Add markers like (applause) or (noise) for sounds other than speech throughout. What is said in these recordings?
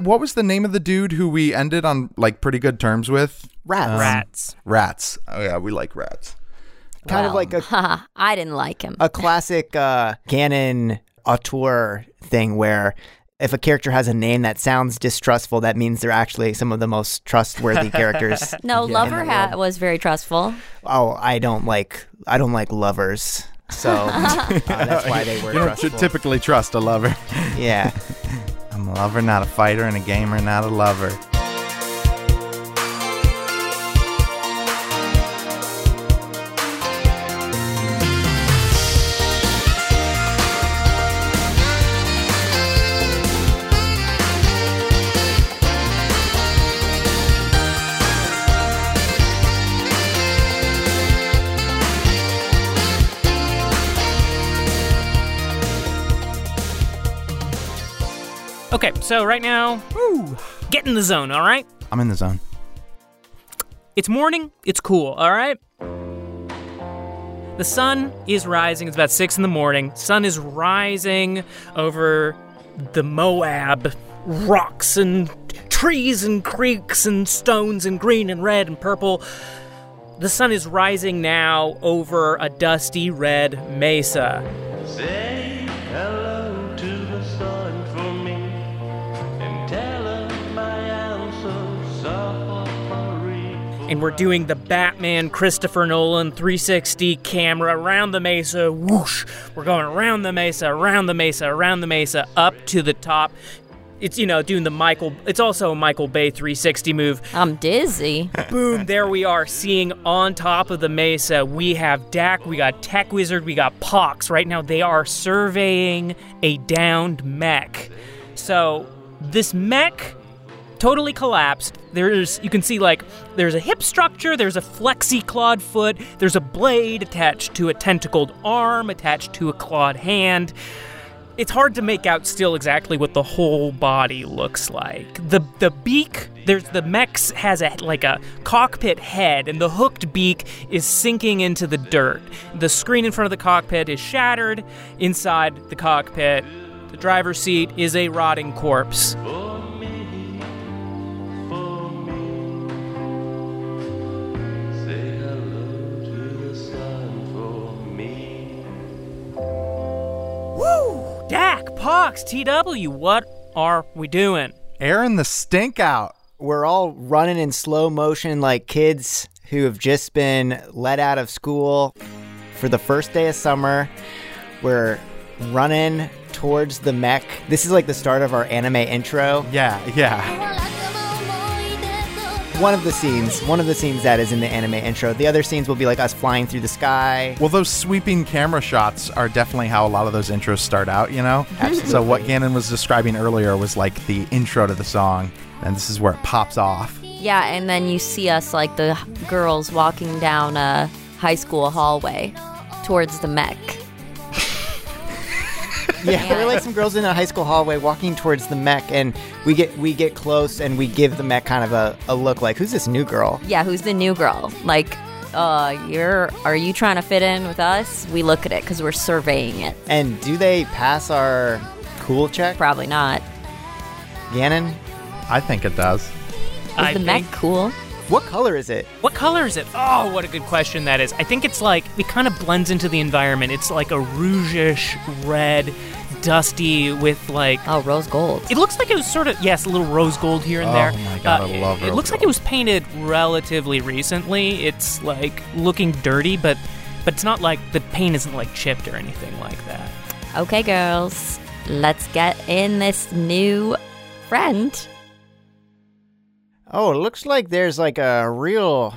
what was the name of the dude who we ended on like pretty good terms with? Rats. Rats. Rats. Oh yeah, we like rats. Kind of like a. (laughs) I didn't like him. a classic uh, Gannon auteur thing where if a character has a name that sounds distrustful, that means they're actually some of the most trustworthy (laughs) characters. no, in Lover hat was very trustful. Oh, I don't like I don't like lovers, so uh, (laughs) that's why they were You don't trustful. typically trust a lover. yeah. I'm a lover, not a fighter, and a gamer, not a lover. Okay, so right now, woo, get in the zone, all right? I'm in the zone. It's morning, it's cool, all right? The sun is rising. It's about 6 in the morning. Sun is rising over the Moab rocks and trees and creeks and stones and green and red and purple. The sun is rising now over a dusty red mesa. And we're doing the Batman Christopher Nolan 360 camera around the mesa. Whoosh! We're going around the mesa, around the mesa, around the mesa, up to the top. It's you know doing the Michael. It's also a Michael Bay 360 move. I'm dizzy. (laughs) Boom! There we are, seeing on top of the mesa. We have Dak, we got Tech Wizard, we got Pox. Right now, they are surveying a downed mech. So this mech totally collapsed. There's you can see like there's a hip structure, there's a flexi clawed foot, there's a blade attached to a tentacled arm, attached to a clawed hand. It's hard to make out still exactly what the whole body looks like. The the beak, there's the mechs has a like a cockpit head and the hooked beak is sinking into the dirt. The screen in front of the cockpit is shattered. Inside the cockpit, the driver's seat is a rotting corpse. Dak, Pox, TW, what are we doing? Airing the stink out. We're all running in slow motion like kids who have just been let out of school for the first day of summer. We're running towards the mech. This is like the start of our anime intro. Yeah, yeah. One of the scenes, one of the scenes that is in the anime intro. The other scenes will be like us flying through the sky. Well, those sweeping camera shots are definitely how a lot of those intros start out, you know? (laughs) So, what Gannon was describing earlier was like the intro to the song, and this is where it pops off. Yeah, and then you see us like the girls walking down a high school hallway towards the mech. Yeah, we're like some girls in a high school hallway walking towards the mech, and we get we get close and we give the mech kind of a, a look like, who's this new girl? Yeah, who's the new girl? Like, uh, you're are you trying to fit in with us? We look at it because we're surveying it. And do they pass our cool check? Probably not. Gannon, I think it does. Is I the mech cool? What color is it? What color is it? Oh, what a good question that is. I think it's like, it kind of blends into the environment. It's like a rougish red, dusty with like. Oh, rose gold. It looks like it was sort of yes, a little rose gold here and Oh there. my God, Uh, I love it. It rose looks like it was painted relatively recently. It's like looking dirty, but but it's not like the paint isn't like chipped or anything like that. Okay, girls, let's get in this new friend. Oh, it looks like there's like a real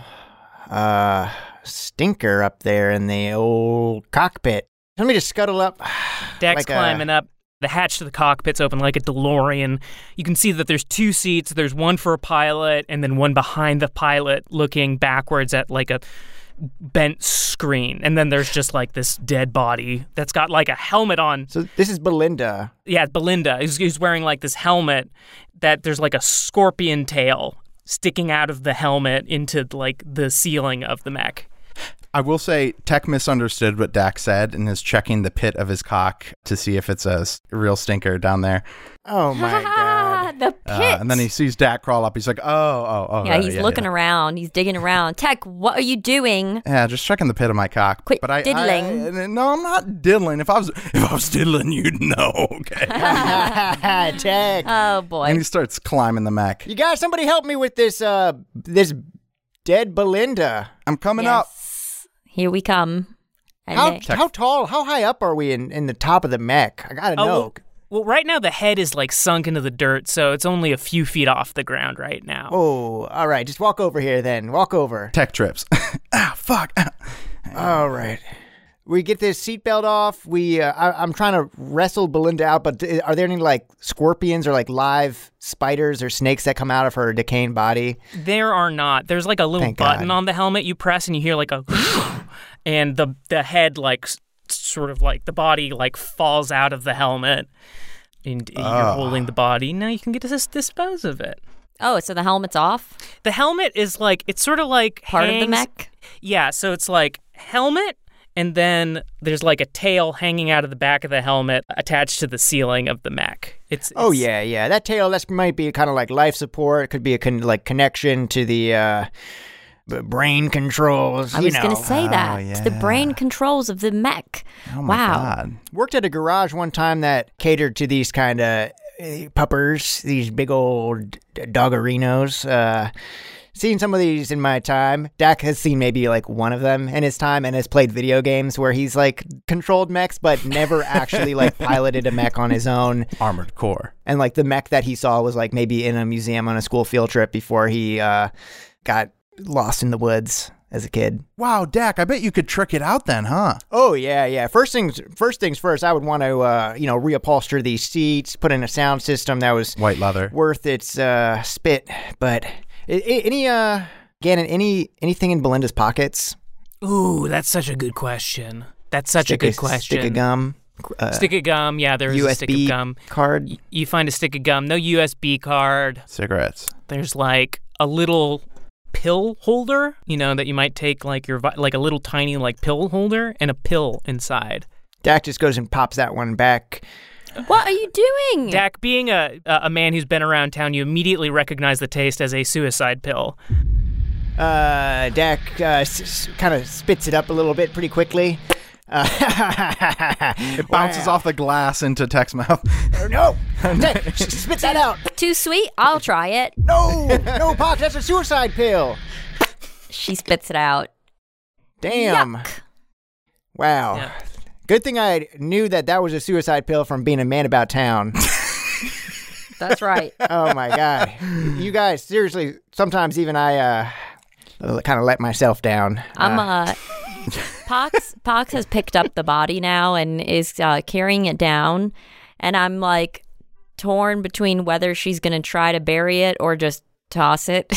uh stinker up there in the old cockpit. Let me just scuttle up. (sighs) Deck's Like a- climbing up. The hatch to the cockpit's open like a DeLorean. You can see that there's two seats. There's one for a pilot, and then one behind the pilot, looking backwards at like a bent screen. And then there's just like this dead body that's got like a helmet on. So this is Belinda. Yeah, Belinda who's wearing like this helmet that there's like a scorpion tail sticking out of the helmet into like the ceiling of the mech. I will say, Tech misunderstood what Dak said and is checking the pit of his cock to see if it's a real stinker down there. Oh my god. (laughs) the pit. Uh, and then he sees Dak crawl up. He's like, oh, oh, oh. yeah, right, he's looking yeah. around. He's digging around. (laughs) Tech, what are you doing? Yeah, just checking the pit of my cock. Quit but I, diddling. I, no, I'm not diddling. If I was, if I was diddling, you'd know. Okay. (laughs) Tech. Oh boy. and he starts climbing the mech. you guys, somebody help me with this. Uh, this dead Belinda. I'm coming up. Yes. Here we come. How how tall? How high up are we in, in the top of the mech? I gotta Oh, know. Well, well, right now the head is like sunk into the dirt, so it's only a few feet off the ground right now. Oh, all right. Just walk over here then. Walk over. Tech trips. (laughs) ah, fuck. All right. We get this seatbelt off. We, uh, I, I'm trying to wrestle Belinda out, but are there any like scorpions or like live spiders or snakes that come out of her decaying body? There are not. There's like a little Thank button God. on the helmet you press, and you hear like a, (gasps) and the the head like sort of like the body like falls out of the helmet, and you're Ah. holding the body. Now you can get to dis- dispose of it. oh, so the helmet's off? The helmet is like it's sort of like Part of the hangs- mech? Yeah, so it's like helmet, and then there's like a tail hanging out of the back of the helmet attached to the ceiling of the mech. It's, Oh it's- yeah, yeah. That tail that might be kind of like life support. It could be a con- like connection to the uh, b- brain controls. I you was going to say that. It's the brain controls of the mech. Oh my wow. god. Worked at a garage one time that catered to these kind of uh, puppers, these big old d- doggerinos. Uh, seen some of these in my time. Dak has seen maybe like one of them in his time and has played video games where he's like controlled mechs but never actually like (laughs) piloted a mech on his own. Armored core. And like the mech that he saw was like maybe in a museum on a school field trip before he uh, got lost in the woods as a kid. Wow, Dak, I bet you could trick it out then, huh? Oh yeah, yeah. First things first things first. I would want to uh, you know reupholster these seats, put in a sound system that was White leather. worth its uh, spit. But i- i- any uh, Gannon, any anything in Belinda's pockets? Ooh, that's such a good question. That's such Stick a good Stick question. Stick of gum, uh, Stick of gum. Yeah, there's a stick of USB gum. card. Y- You find a stick of gum. No USB card. Cigarettes. There's like a little pill holder, you know, that you might take like your vi- like a little tiny like pill holder and a pill inside. Dak just goes and pops that one back. What are you doing? Dak, being a a a man who's been around town, you immediately recognize the taste as a suicide pill. Uh, Dak uh, s- s- kind of spits it up a little bit pretty quickly. Uh, (laughs) It bounces off the glass into Tech's mouth. No, (laughs) Dak, s- spit that out. Too sweet? I'll try it. No, no, Pops, that's a suicide pill. She spits it out. Damn. Yuck. Wow. Yeah. Good thing I knew that that was a suicide pill from being a man about town. (laughs) That's right. oh my god. You guys, seriously, sometimes even I uh kind of let myself down. I'm Uh, uh (laughs) Pox Pox has picked up the body now and is uh, carrying it down and I'm like torn between whether she's going to try to bury it or just toss it.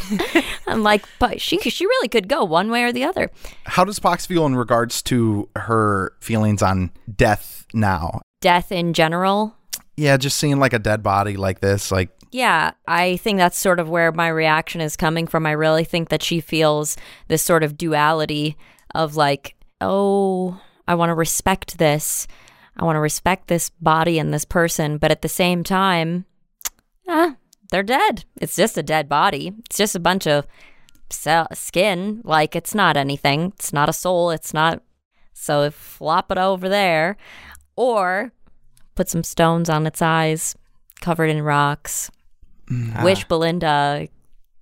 (laughs) I'm like, but she she really could go one way or the other. How does Pox feel in regards to her feelings on death now? Death in general. Yeah, just seeing like a dead body like this, like Yeah, I think that's sort of where my reaction is coming from. I really think that she feels this sort of duality of like, oh, I want to respect this. I want to respect this body and this person, but at the same time, ah, they're dead. It's just a dead body. It's just a bunch of skin. Like it's not anything. It's not a soul. It's not. So flop it over there, or put some stones on its eyes, covered in rocks. Wish Belinda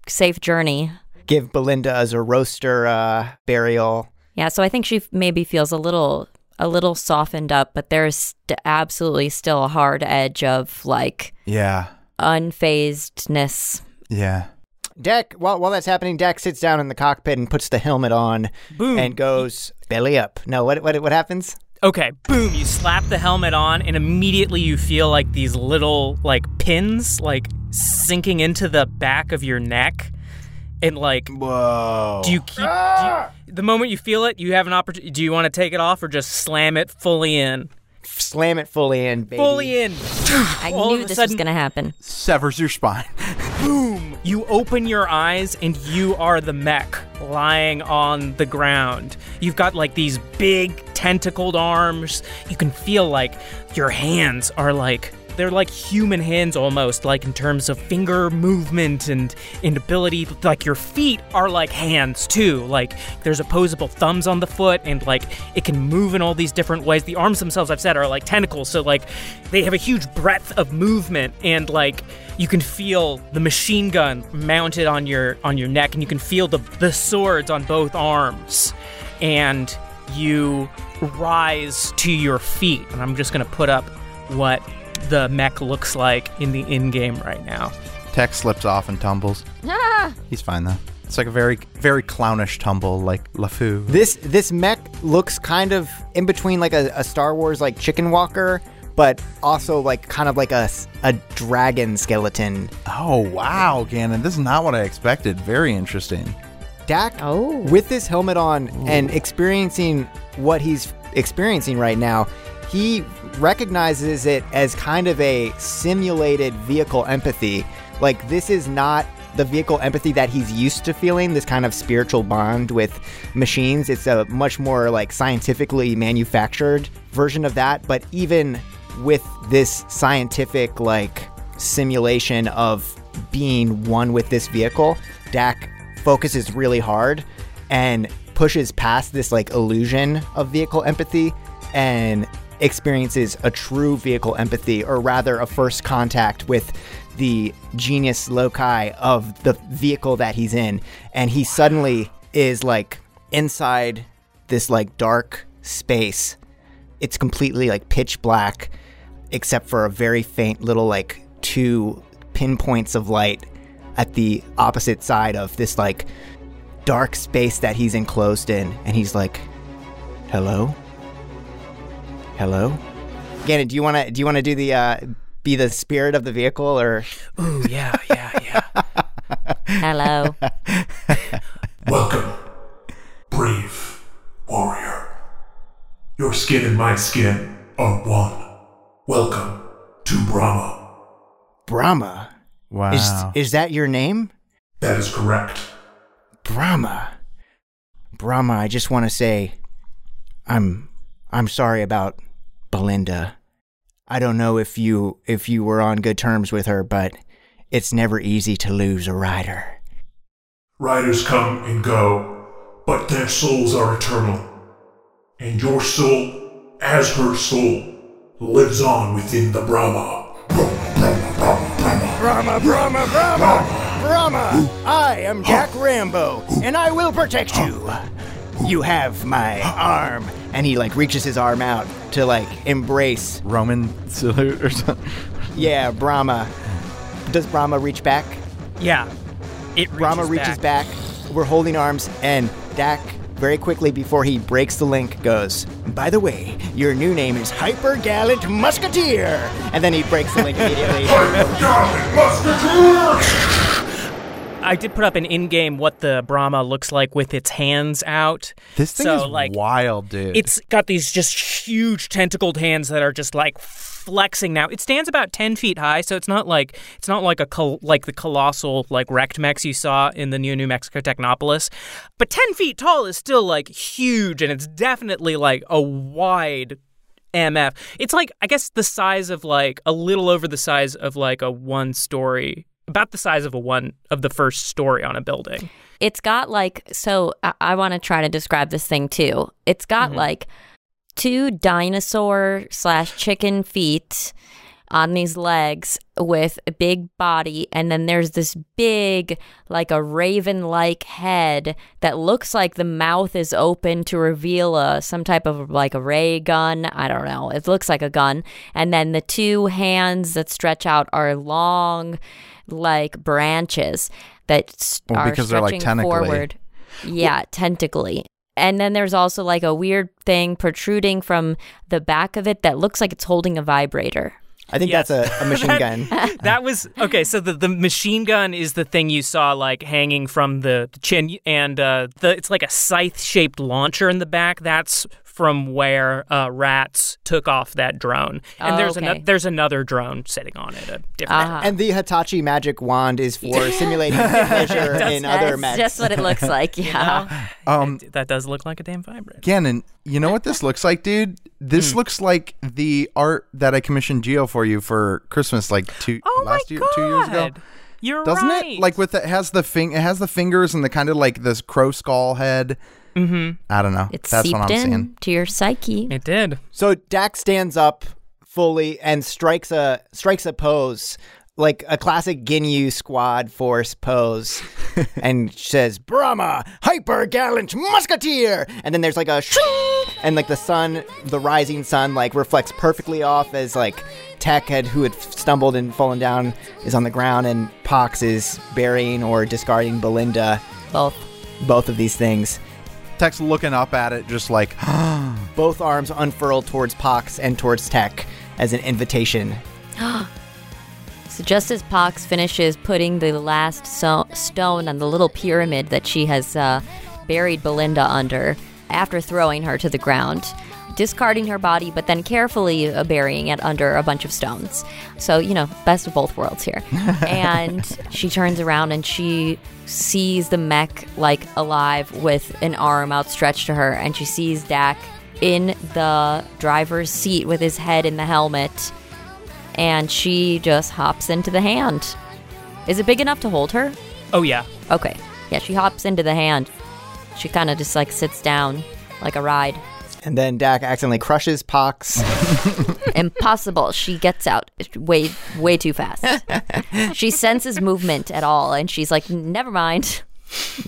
safe journey. give Belinda as a roaster uh burial. Yeah, so I think she f- maybe feels a little a little softened up, but there's st- absolutely still a hard edge of like yeah, unfazedness. yeah. Deck, while while that's happening, Deck sits down in the cockpit and puts the helmet on Boom. and goes belly up. No, what what what happens? Okay, boom, you slap the helmet on and immediately you feel like these little like pins like sinking into the back of your neck. And like Whoa. do you keep do you, ah! the moment you feel it, you have an opportunity do you want to take it off or just slam it fully in? Slam it fully in, baby. Fully in. I All knew this sudden- was going to happen. severs your spine? Boom! You open your eyes and you are the mech lying on the ground. You've got like these big tentacled arms. You can feel like your hands are like they're like human hands almost, like in terms of finger movement and, and ability. Like your feet are like hands too. Like there's opposable thumbs on the foot, and like it can move in all these different ways. The arms themselves, I've said, are like tentacles, so like they have a huge breadth of movement, and like you can feel the machine gun mounted on your on your neck, and you can feel the the swords on both arms, and you rise to your feet. And I'm just gonna put up what the mech looks like in the in-game right now. Tech slips off and tumbles. Ah! He's fine though. It's like a very, very clownish tumble, like LeFou. This this mech looks kind of in between like a, a Star Wars like chicken walker, but also like kind of like a, a dragon skeleton. Oh wow, Gannon, this is not what I expected. Very interesting. Dak, Oh. with this helmet on and experiencing what he's experiencing right now, he recognizes it as kind of a simulated vehicle empathy. Like, this is not the vehicle empathy that he's used to feeling, this kind of spiritual bond with machines. It's a much more like scientifically manufactured version of that. But even with this scientific, like, simulation of being one with this vehicle, Dak focuses really hard and pushes past this like illusion of vehicle empathy and experiences a true vehicle empathy or rather a first contact with the genius loci of the vehicle that he's in. And he suddenly is like inside this like dark space. It's completely like pitch black except for a very faint little like two pinpoints of light at the opposite side of this like dark space that he's enclosed in. And he's like hello hello Gannon, do you want to do you want to do the uh be the spirit of the vehicle or Ooh, yeah, yeah, yeah. (laughs) Hello. (laughs) Welcome, brave warrior. Your skin and my skin are one. Welcome to Brahma. Brahma Wow. is is that your name That is correct. Brahma Brahma I just want to say I'm I'm sorry about Belinda I don't know if you if you were on good terms with her but it's never easy to lose a rider Riders come and go, but their souls are eternal. And your soul, as her soul, lives on within the Brahma. Brahma, Brahma, Brahma, Brahma! I am Jack Rambo, and I will protect you. You have my arm, and he like reaches his arm out to like embrace. Roman salute or something. Yeah, Brahma. Does Brahma reach back? Yeah. It reaches Brahma reaches back. We're holding arms, and Dak very quickly before he breaks the link goes. By the way, your new name is Hyper Gallant Musketeer, and then he breaks the link immediately. (laughs) I did put up an in-game what the Brahma looks like with its hands out. This thing so, is like, wild, dude. It's got these just huge tentacled hands that are just like flexing now. It stands about ten feet high, so it's not like it's not like a col- like the colossal like wrecked mechs you saw in the new New Mexico Technopolis. But ten feet tall is still like huge, and it's definitely like a wide MF. It's like I guess the size of like a little over the size of like a one story, about the size of a one of the first story on a building. It's got like so. I, I want to try to describe this thing too. It's got mm-hmm. like two dinosaur slash chicken feet on these legs with a big body, and then there's this big, like a raven like head that looks like the mouth is open to reveal a some type of like a ray gun. I don't know. It looks like a gun, and then the two hands that stretch out are long, like branches that Well, are because they're, like, stretching forward. Yeah, tentacly. And then there's also like a weird thing protruding from the back of it that looks like it's holding a vibrator. I think Yes. that's a, a machine (laughs) gun. (laughs) that was okay. So the, the machine gun is the thing you saw like hanging from the chin, and uh, the it's like a scythe shaped launcher in the back. That's from where uh, rats took off that drone. And Oh, there's okay. ano- there's another drone sitting on it, a different. Uh-huh. And the Hitachi magic wand is for (laughs) simulating measure (laughs) in other That's mechs. just what it looks (laughs) like. Yeah. Um, It- that does look like a damn vibrant. Gannon, you know what this looks like, dude? This looks like the art that I commissioned Geo for you for Christmas, like two Oh last year, god! two years ago. You're Doesn't right. it? Like with the, it has the fing, it has the fingers and the kind of like this crow skull head. Mm-hmm. I don't know. It's That's seeped what I'm in seeing. to your psyche. it did. So Dak stands up fully and strikes a strikes a pose like a classic Ginyu squad force pose (laughs) and says Brahma hyper gallant musketeer and then there's like a shing and like the sun the rising sun like reflects perfectly off as like Tech had who had stumbled and fallen down is on the ground and Pox is burying or discarding Belinda Both. both of these things Tech's looking up at it, just like, (gasps) both arms unfurled towards Pox and towards Tech as an invitation. (gasps) So just as Pox finishes putting the last so- stone on the little pyramid that she has uh, buried Belinda under, after throwing her to the ground, discarding her body, but then carefully uh, burying it under a bunch of stones. So, you know, best of both worlds here. (laughs) and she turns around and she sees the mech like alive with an arm outstretched to her, and she sees Dak in the driver's seat with his head in the helmet and she just hops into the hand. Is it big enough to hold her? Oh yeah. Okay. Yeah, she hops into the hand. She kind of just like sits down like a ride. And then Dak accidentally crushes Pox. (laughs) Impossible. She gets out way way too fast. (laughs) she senses movement at all and she's like, "Never mind."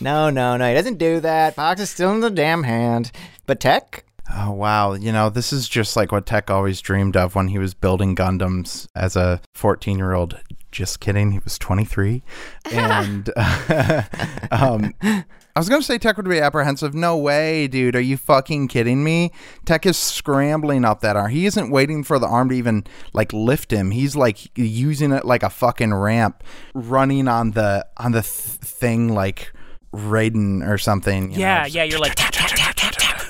no, no, no. He doesn't do that. Pox is still in the damn hand. But Tech? oh wow, you know, this is just like what Tech always dreamed of when he was building Gundams as a 14 year old. Just kidding, he was 23. (laughs) And (laughs) um, I was going to say Tech would be apprehensive. No way, dude. Are you fucking kidding me? Tech is scrambling up that arm. He isn't waiting for the arm to even like lift him. He's like using it like a fucking ramp, running on the on the th- thing like Raiden or something. you know, Yeah, yeah. You're like tap tap tap,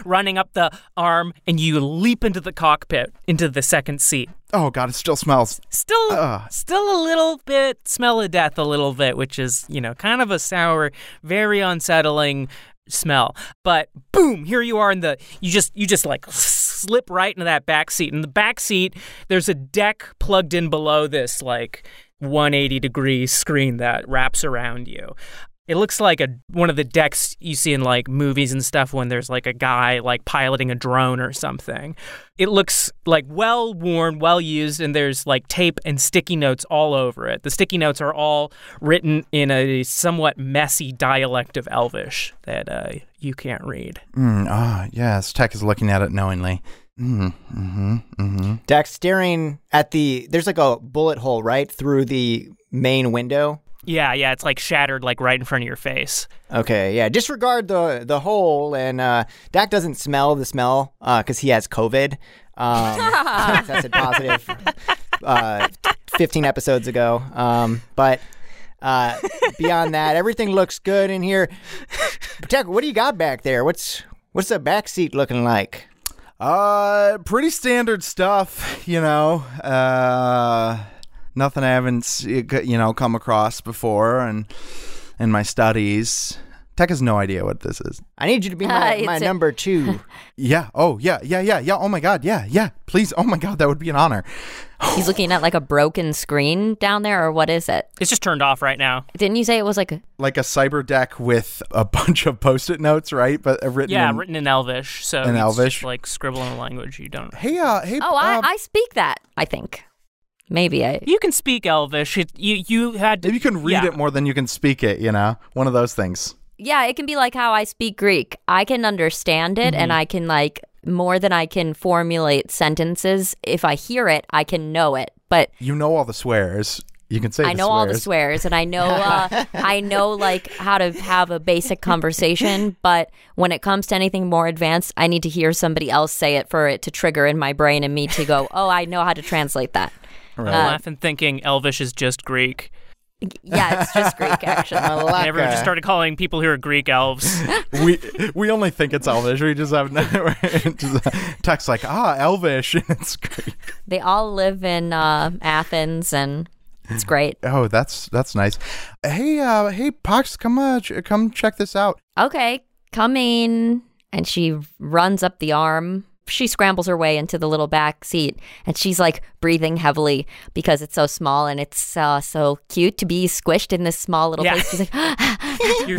running up the arm, and you leap into the cockpit, into the second seat. Oh god, it still smells. Still, Ugh. still a little bit smell of death, a little bit, which is you know kind of a sour, very unsettling smell. But boom, here you are in the. You just you just like slip right into that back seat. In the back seat, there's a deck plugged in below this like 180 degree screen that wraps around you. It looks like a one of the decks you see in like movies and stuff when there's like a guy like piloting a drone or something. It looks like well worn, well used, and there's like tape and sticky notes all over it. The sticky notes are all written in a somewhat messy dialect of Elvish that uh, you can't read. Mm, ah, yes. Tech is looking at it knowingly. Mm, mm-hmm, mm-hmm. Dak's staring at the. There's like a bullet hole right through the main window. Yeah, yeah, it's like shattered like right in front of your face. Okay, yeah. Disregard the the hole, and uh, Dak doesn't smell the smell because he has COVID. Um, (laughs) tested positive uh, 15 episodes ago. Um, but uh, beyond that, everything looks good in here. Dak, what do you got back there? What's what's the back seat looking like? Uh, pretty standard stuff, you know. Uh, nothing I haven't, you know, come across before, and in my studies. Tech has no idea what this is. I need you to be my, (laughs) It's my a- number two. (laughs) Yeah. Oh, yeah, yeah, yeah, yeah. Oh my God. Yeah, yeah. Please. Oh my God, that would be an honor. He's (gasps) looking at like a broken screen down there or what is it? It's just turned off right now. Didn't you say it was like a Like a cyber deck with a (laughs) bunch of post-it notes, right? But uh, written. Yeah, in- written in Elvish, so In it's Elvish? just, like scribble in a language you don't. Hey, uh, hey. Oh, I, uh, I speak that, I think. Maybe I You can speak Elvish. It, you you had Maybe you can read yeah. it more than you can speak it. You know, one of those things. Yeah, it can be like how I speak Greek. I can understand it Mm-hmm. and I can like more than I can formulate sentences. If I hear it, I can know it. But You know all the swears. You can say. I the know all the swears. swears and I know uh, (laughs) I know like how to have a basic conversation, but when it comes to anything more advanced, I need to hear somebody else say it for it to trigger in my brain and me to go, "Oh, I know how to translate that." I'm Uh, laughing thinking Elvish is just Greek. Yeah, it's just Greek actually. (laughs) Malaka. And everyone just started calling people who are Greek elves. (laughs) we we only think it's Elvish. We just have no. (laughs) just, text like ah Elvish. it's great. They all live in uh, Athens, and it's great. Oh, that's that's nice. Hey, uh, hey, Pox, come uh, ch- come check this out. Okay, coming. And she runs up the arm. She scrambles her way into the little back seat and she's like breathing heavily because it's so small and it's uh, so cute to be squished in this small little Yeah. place. She's like, (laughs) You're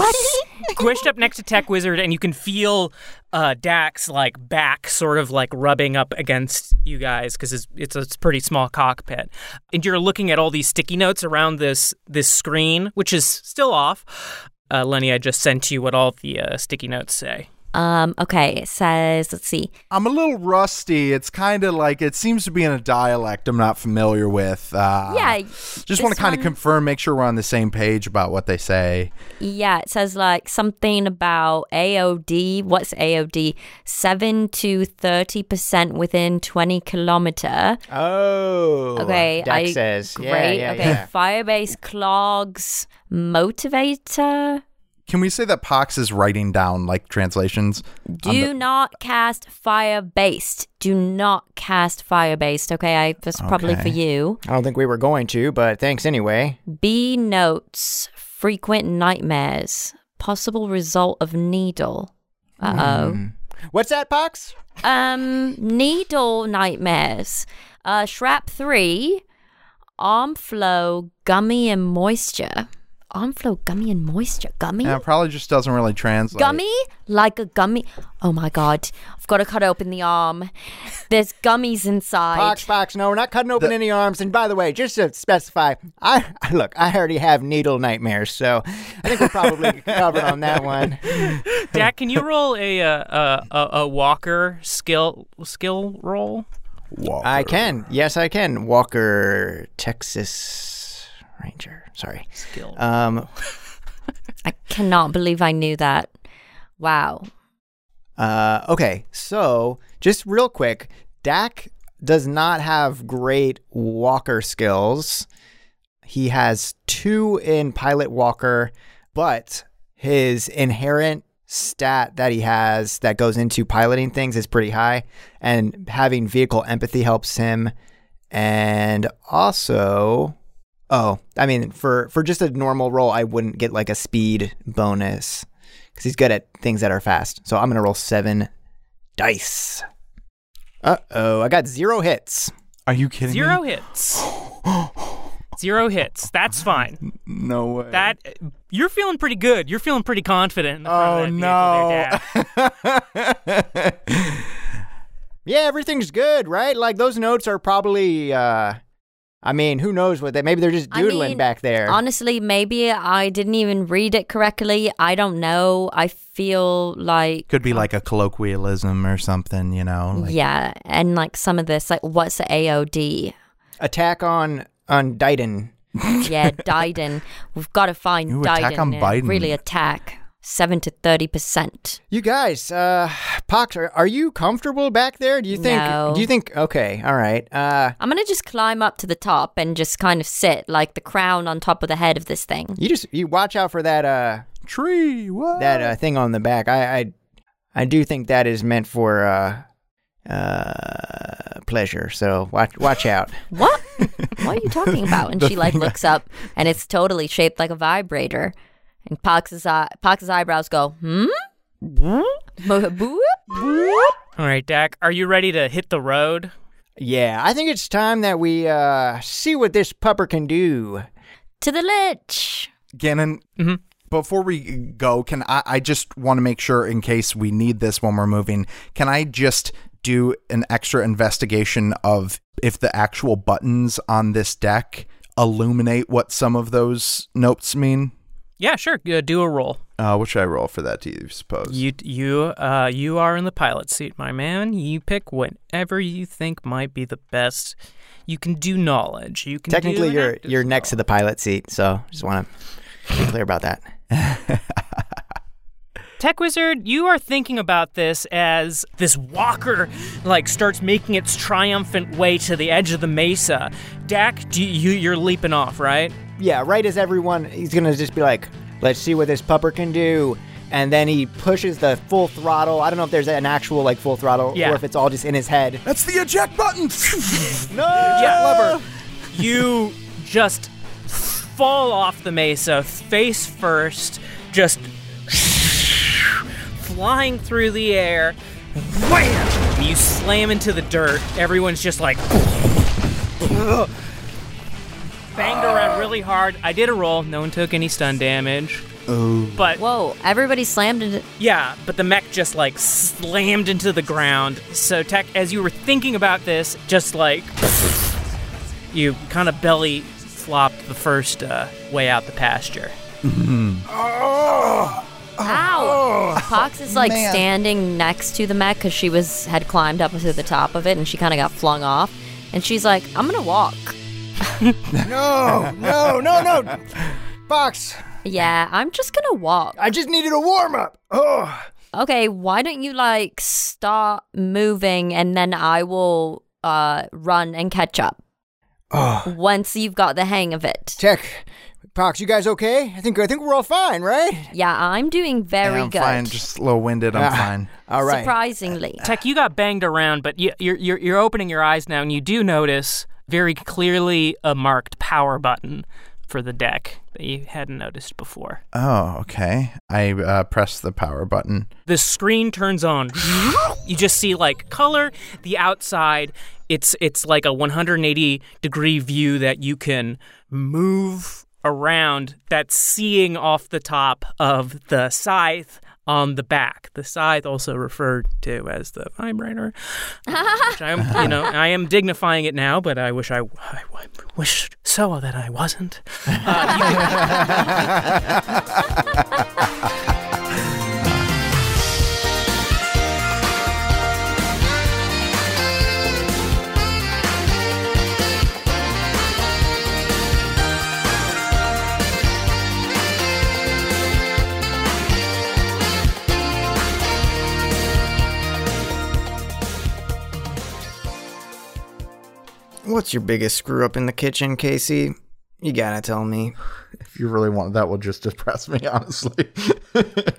squished up next to Tech Wizard, and you can feel uh, Dak's like back, sort of like rubbing up against you guys because it's, it's a pretty small cockpit, and you're looking at all these sticky notes around this this screen, which is still off. Uh, Lenny, I just sent you what all the uh, sticky notes say. Um, okay, it says, let's see. I'm a little rusty. It's kind of like it seems to be in a dialect I'm not familiar with. Uh, yeah, just want to kind of confirm, make sure we're on the same page about what they say. Yeah, it says like something about AOD. What's AOD? Seven to thirty percent within twenty kilometer. Oh. Okay, Dex I says. Yeah, great. yeah, okay, yeah. Firebase clogs motivator. Can we say that Pox is writing down like translations? Do the- not cast fire based. Do not cast fire based. Okay, I that's probably for you. I don't think we were going to, but thanks anyway. B notes frequent nightmares. Possible result of needle. Uh oh. What's that, Pox? Um, needle nightmares. Uh, Shrap 3, arm flow, gummy and moisture. Arm flow, gummy and moisture. Gummy? Yeah, it probably just doesn't really translate. Gummy? Like a gummy? Oh my god. I've got to cut open the arm. There's gummies inside. Pox, Pox. No, we're not cutting open any arms. And by the way, just to specify, I look, I already have needle nightmares, so I think we're probably (laughs) covered on that one. Dak, can you roll a uh, a, a, a Walker skill skill roll? Walker. I can. Yes, I can. Walker, Texas Ranger. Sorry. Skill. Um. (laughs) I cannot believe I knew that. Wow. Uh. Okay. So, just real quick, Dak does not have great Walker skills. He has two in Pilot Walker, but his inherent stat that he has that goes into piloting things is pretty high, and having vehicle empathy helps him. And also, oh, I mean, for for just a normal roll, I wouldn't get like a speed bonus because he's good at things that are fast. So I'm gonna roll seven dice. Uh oh, I got zero hits. Are you kidding Zero me? hits. (gasps) Zero hits. That's fine. No way. That you're feeling pretty good. You're feeling pretty confident. In the front Oh of that no. (laughs) Yeah, everything's good, right? Like those notes are probably. uh I mean, who knows what they? Maybe they're just I doodling mean, back there. Honestly, maybe I didn't even read it correctly. I don't know. I feel like Could be like a colloquialism or something, you know. Like, yeah, and like some of this, like what's the AOD? Attack on on Dighton. (laughs) Yeah, Diden. We've got to find Ooh, Diden. attack on Biden. Really attack. Seven to thirty percent. You guys, uh, Pox, are, are you comfortable back there? Do you think? No. Do you think? Okay, all right. Uh, I'm gonna just climb up to the top and just kind of sit like the crown on top of the head of this thing. you just you watch out for that uh Tree. What? that uh, thing on the back. I I I do think that is meant for uh uh pleasure. So watch watch out. (laughs) What? what are you talking about? And (laughs) she like looks up, and it's totally shaped like a vibrator. And Pox's eye, Pox's eyebrows go, hmm. (laughs) All right, Dak. Are you ready to hit the road? Yeah, I think it's time that we uh see what this pupper can do. To the lich. Gannon, Mhm. before we go, can I, I just want to make sure in case we need this when we're moving, can I just do an extra investigation of if the actual buttons on this deck illuminate what some of those notes mean? Yeah, sure. Uh, do a roll. Uh, what should I roll for that, do you suppose? You you uh you are in the pilot seat, my man. You pick whatever you think might be the best. You can do knowledge. You can Technically, an you're you're next to the pilot seat, so just want to be clear about that. (laughs) Tech Wizard, you are thinking about this as this walker like starts making its triumphant way to the edge of the mesa. Dak, do you you're leaping off, right? Yeah, right as everyone, he's gonna just be like, let's see what this pupper can do. And then he pushes the full throttle. I don't know if there's an actual like full throttle Yeah. or if it's all just in his head. That's the eject button. (laughs) No, Yeah. you just fall off the mesa face first, just flying through the air. Wham! And you slam into the dirt. Everyone's just like banged around really hard. I did a roll. No one took any stun damage. Oh. But Whoa, everybody slammed into. yeah, but the mech just like slammed into the ground. So Tech, as you were thinking about this, just like you kind of belly flopped the first uh, way out the pasture. (laughs) Ow! Pox is like man. standing next to the mech because she was had climbed up to the top of it and she kind of got flung off. And she's like, I'm gonna walk. (laughs) no, no, no, no. Fox, Yeah, I'm just gonna walk. I just needed a warm up. Oh. Okay, why don't you like start moving and then I will uh run and catch up Oh. once you've got the hang of it. Tech, Fox, you guys okay? I think I think we're all fine, right? Yeah, I'm doing very good. I'm good. fine. Just a little winded. I'm Ah. fine. All right. Surprisingly. Tech, you got banged around, but you, you're, you're you're opening your eyes now, and you do notice very clearly a marked power button for the deck that you hadn't noticed before. Oh, okay. I uh, press the power button. the screen turns on (gasps) you just see like color the outside it's it's like a 180 degree view that you can move around that's seeing off the top of the scythe on the back. The scythe also referred to as the vibrator (laughs) which i am you know i am dignifying it now but i wish i, I wish so that i wasn't. uh, (laughs) (laughs) What's your biggest screw up in the kitchen, Casey? You gotta tell me. If you really want, that will just depress me, (laughs) honestly.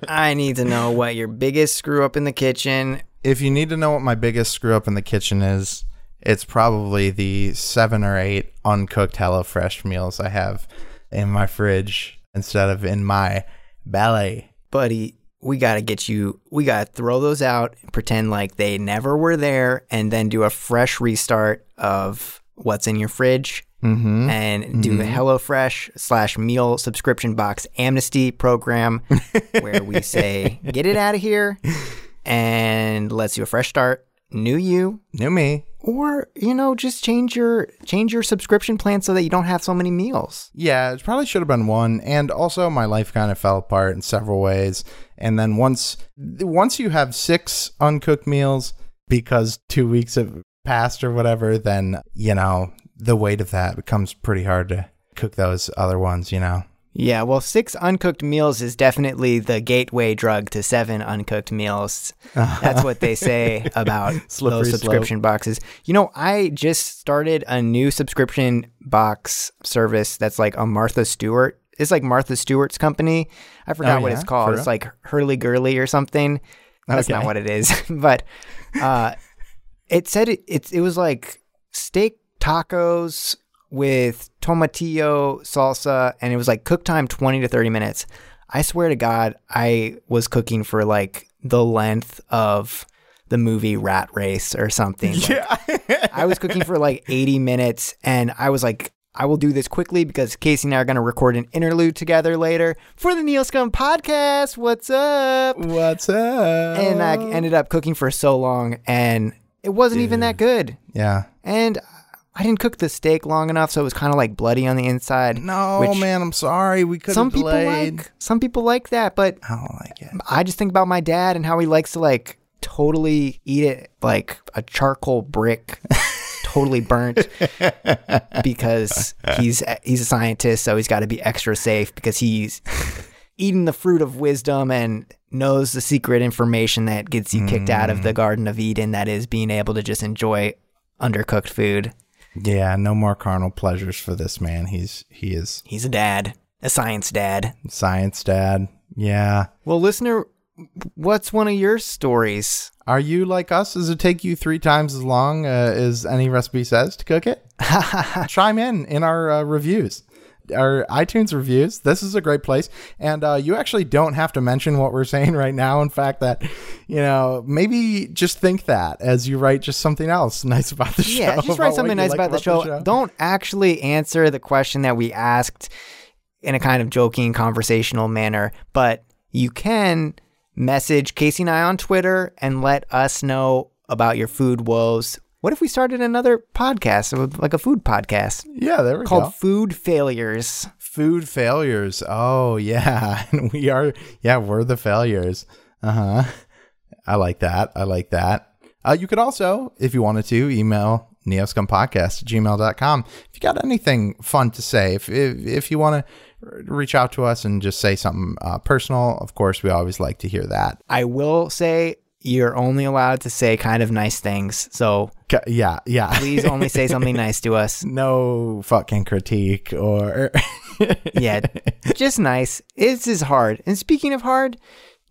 I need to know what your biggest screw up in the kitchen. if you need to know what my biggest screw up in the kitchen is, it's probably the seven or eight uncooked HelloFresh meals I have in my fridge instead of in my belly. Buddy, we gotta get you, we gotta throw those out, pretend like they never were there, and then do a fresh restart of what's in your fridge. Mm-hmm. And do a HelloFresh slash meal subscription box amnesty program (laughs) where we say, get it out of here and let's do a fresh start. New you, New me. Or you know just change your change your subscription plan so that you don't have so many meals Yeah, it probably should have been one. And also, my life kind of fell apart in several ways. And then once once you have six uncooked meals because two weeks have passed or whatever, then you know the weight of that becomes pretty hard to cook those other ones. You know. Yeah well six uncooked meals is definitely the gateway drug to seven uncooked meals (laughs) that's what they say about (laughs) those slope. subscription boxes you know i just started a new subscription box service that's like a martha stewart it's like martha stewart's company i forgot Oh, what yeah? it's called For it's real? like hurly gurly or something that's not what it is (laughs) but uh it said it, it it was like steak tacos with tomatillo salsa and it was like cook time 20 to 30 minutes i swear to god i was cooking for like the length of the movie rat race or something Like, (laughs) i was cooking for like 80 minutes and i was like I will do this quickly because Casey and I are going to record an interlude together later for the Neil Scum podcast. What's up? What's up? and I ended up cooking for so long, and it wasn't even that good. yeah. And I didn't cook the steak long enough, so it was kind of like bloody on the inside. No, which man, I'm sorry. We could some people delayed. like. Some people like that, but I don't like it. I just think about my dad and how he likes to like totally eat it like a charcoal brick, (laughs) totally burnt, (laughs) because he's he's a scientist, so he's got to be extra safe because he's eating the fruit of wisdom and knows the secret information that gets you kicked out of the mm. Garden of Eden. That is being able to just enjoy undercooked food. Yeah, no more carnal pleasures for this man. He's he is He's a dad, a science dad. science dad. Yeah. Well, listener, what's one of your stories? Are you like us? Does it take you three times as long uh, as any recipe says to cook it? (laughs) Chime in in our uh, reviews, our iTunes reviews. This is a great place, and uh, you actually don't have to mention what we're (laughs) saying right now. In fact, that you know maybe just think that as you write just something else nice about the show. Yeah, just (laughs) write something nice like about the show. Don't actually answer the question that we asked in a kind of joking, conversational manner, but you can message Casey and I on Twitter and let us know about your food woes. What if we started another podcast, like a food podcast Yeah, there we called go. Called Food Failures? Food failures. Oh (laughs) yeah, and we are. Yeah, we're the failures. Uh huh. I like that. I like that. Uh, you could also, if you wanted to, email neoscumpodcast at gmail.com. If you got anything fun to say, if if, if you want to reach out to us and just say something uh, personal, of course, we always like to hear that. I will say you're only allowed to say kind of nice things. So Yeah, yeah. please only say something nice to us. (laughs) no fucking critique or. (laughs) yeah, just nice. This is hard. And speaking of hard,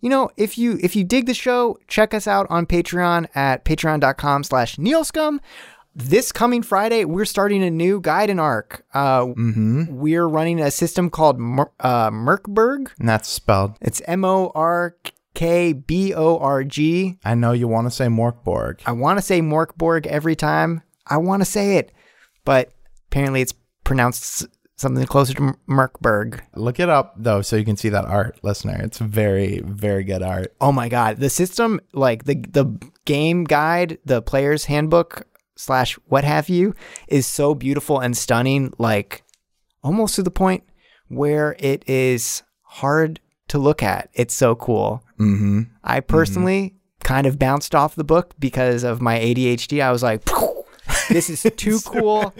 you know, if you if you dig the show, check us out on Patreon at patreon.com slash neoscum. This coming Friday, we're starting a new guide and arc. Uh, mm-hmm. We're running a system called Mer- uh, Merkberg. And that's spelled. It's M O R K B O R G. I know you want to say Morkborg. I want to say Morkborg every time. I want to say it, but apparently it's pronounced something closer to Merkberg. Look it up though, so you can see that art, listener. It's very, very good art. Oh my god, the system, like the the game guide, the player's handbook slash what have you, is so beautiful and stunning. Like almost to the point where it is hard to look at. It's so cool. Mm-hmm. I personally kind of bounced off the book because of my ADHD. I was like, this is (laughs) too cool.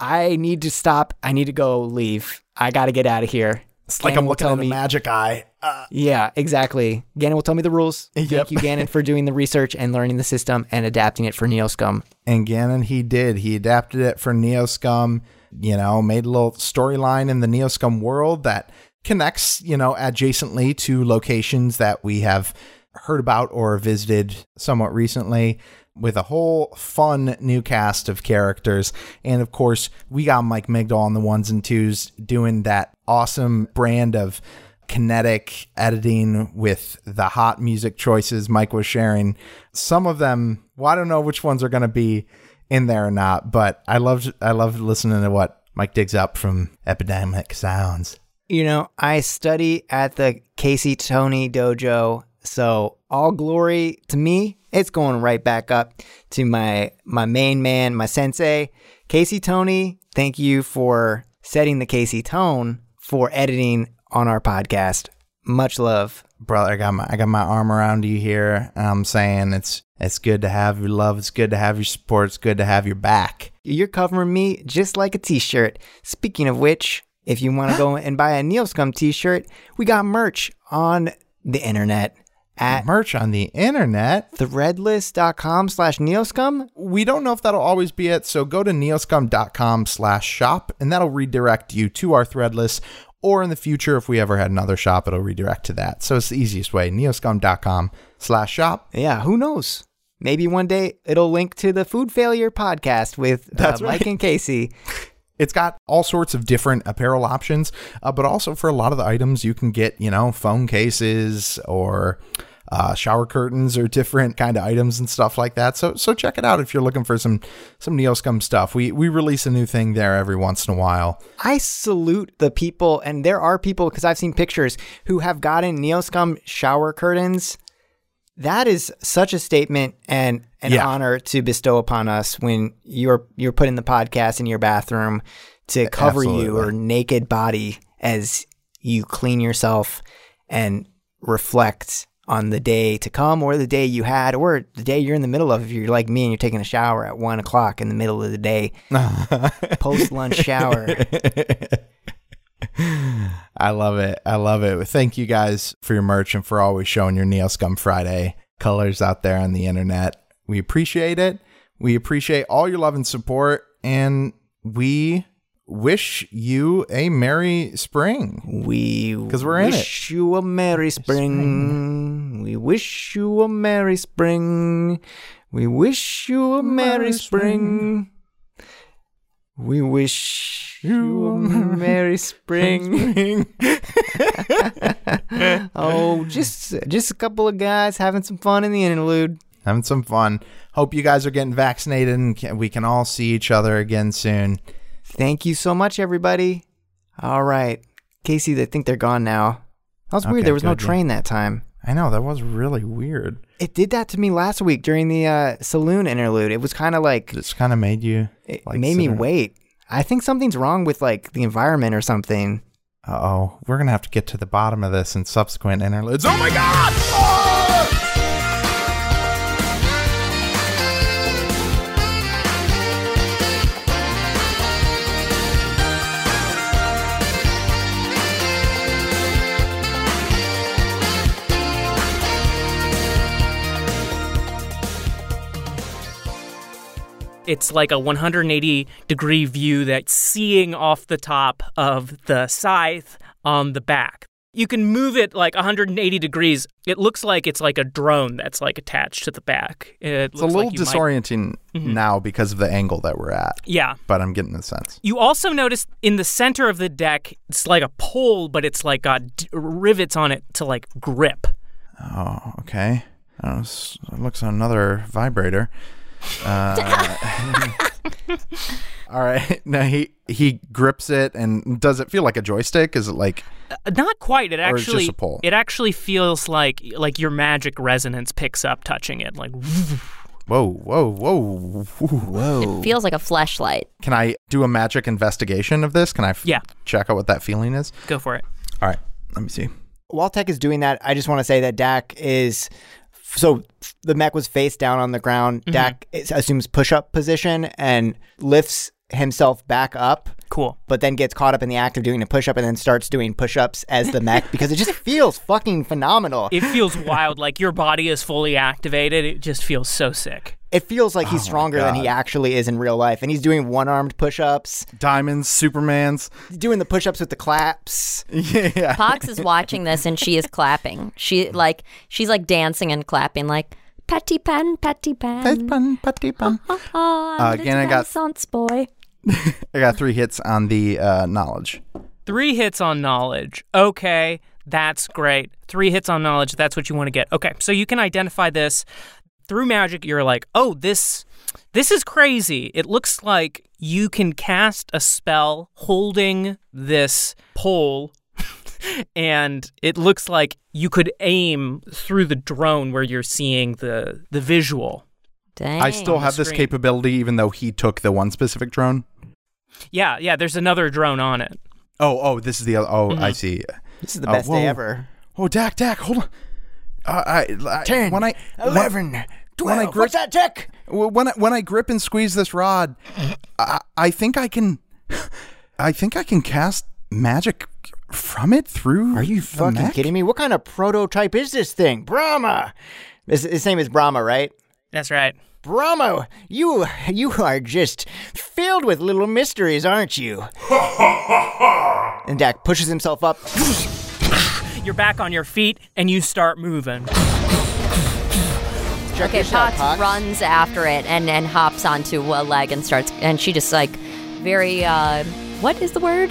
I need to stop. I need to go leave. I got to get out of here. It's like I'm looking at a me- magic eye. Uh, Yeah, exactly. Gannon will tell me the rules. (laughs) Yep. Thank you, Gannon, for doing the research and learning the system and adapting it for Neoscum. and Gannon, he did. He adapted it for Neoscum. You know, made a little storyline in the Neoscum world that connects. You know, adjacently to locations that we have heard about or visited somewhat recently. With a whole fun new cast of characters. And of course, we got Mike Migdal on the ones and twos doing that awesome brand of kinetic editing with the hot music choices Mike was sharing. Some of them, well, I don't know which ones are going to be in there or not, but I loved I loved listening to what Mike digs up from Epidemic Sounds. You know, I study at the Casey Tony Dojo, so all glory to me. It's going right back up to my my main man, my sensei, Casey Tony. Thank you for setting the Casey tone for editing on our podcast. Much love. Brother, I got my I got my arm around you here, I'm saying it's it's good to have your love, it's good to have your support, it's good to have your back. You're covering me just like a t-shirt. Speaking of which, if you want to go and buy a Neoscum t-shirt, we got merch on the internet at Merch on the internet. threadless.com slash neoscum. We don't know if that'll always be it, so go to neoscum.com slash shop, and that'll redirect you to our threadless. Or in the future, if we ever had another shop, it'll redirect to that. So it's the easiest way. Neoscum.com slash shop. Yeah, who knows? Maybe one day it'll link to the Food Failure podcast with uh, That's Mike and Casey. (laughs) It's got all sorts of different apparel options, uh, but also for a lot of the items, you can get, you know, phone cases or uh, shower curtains or different kind of items and stuff like that. So, so check it out if you're looking for some some Neoscum stuff. We we release a new thing there every once in a while. I salute the people, and there are people because I've seen pictures who have gotten Neoscum shower curtains. That is such a statement and an Yeah. honor to bestow upon us when you're you're putting the podcast in your bathroom to cover you Absolutely. or naked body as you clean yourself and reflect on the day to come or the day you had or the day you're in the middle of if you're like me and you're taking a shower at one o'clock in the middle of the day (laughs) post lunch shower (laughs) I love it. I love it. Thank you guys for your merch and for always showing your neo scum Friday colors out there on the internet. We appreciate it. We appreciate all your love and support. and we wish you a merry spring. We because we're in it. wish you a merry spring. We wish you a merry spring. We wish you a merry spring. We wish you a merry spring. (laughs) oh, just just a couple of guys having some fun in the interlude. Having some fun. Hope you guys are getting vaccinated and can, we can all see each other again soon. Thank you so much, everybody. All right, Casey, they think they're gone now. That was weird. There was no train that time. I know that was really weird. It did that to me last week during the uh, saloon interlude. It was kind of like It's kind of made you. it like, made me wait. I think something's wrong with like the environment or something. Uh oh, we're gonna have to get to the bottom of this in subsequent interludes. Oh my god! Oh! It's like a 180 degree view that's seeing off the top of the scythe on the back. You can move it like 180 degrees. It looks like it's like a drone that's like attached to the back. It It's a little like you might- disorienting mm-hmm. now because of the angle that we're at, Yeah. but I'm getting the sense. You also notice in the center of the deck, it's like a pole, but it's like got d- rivets on it to like grip. Oh, okay. Oh, s- it looks like another vibrator. Uh, (laughs) all right. (laughs) Now he he grips it, and does it feel like a joystick? Is it like Uh, Not quite. It Or just actually a pole? it actually feels like like your magic resonance picks up touching it. Like (laughs) whoa, whoa, whoa? Whoa. It feels like a flashlight. Can I do a magic investigation of this? Can I f- Yeah. check out what that feeling is? go for it. All right. Let me see. While Tech is doing that, I just want to say that Dak is so the mech was face down on the ground. Mm-hmm. Dak assumes push up position and lifts himself back up, Cool. but then gets caught up in the act of doing a push up and then starts doing push ups as the mech (laughs) because it just feels fucking phenomenal. It feels wild. Like your body is fully activated. It just feels so sick. It feels like he's Oh stronger than he actually is in real life. And he's doing one armed push ups, Diamonds, Supermans. doing the push ups with the claps. (laughs) Yeah. Pox is watching this and she is (laughs) clapping. She like she's like dancing and clapping like patty pan, patty pan. Pun, putty, pun. Oh, I'm Uh, again, I got- Renaissance boy. (laughs) I got three hits on the uh, knowledge. Three hits on knowledge. Okay, that's great. Three hits on knowledge. That's what you want to get. Okay, so you can identify this through magic. You're like, oh, this, this is crazy. It looks like you can cast a spell holding this pole, (laughs) and it looks like you could aim through the drone where you're seeing the the visual. Dang. I still have this capability, even though he took the one specific drone. Yeah, yeah. There's another drone on it. Oh, oh, this is the other. Oh, Mm-hmm. I see. This is the Oh, best day ever. Oh, Dak, Dak, hold on. Uh, I, I, 10, when I, 11, when, 12. I grip- What's that, Tech? when I, when I grip and squeeze this rod, I, I think I can, I think I can cast magic from it through. Are you the fucking mech? kidding me? What kind of prototype is this thing? Brahma! His, his name is Brahma, right? That's right. Brahma, you you are just filled with little mysteries, aren't you? (laughs) and Dak pushes himself up. You're back on your feet and you start moving. Check Okay, this out, Pox Pox. runs after it and and hops onto a leg and starts and she just like very uh what is the word?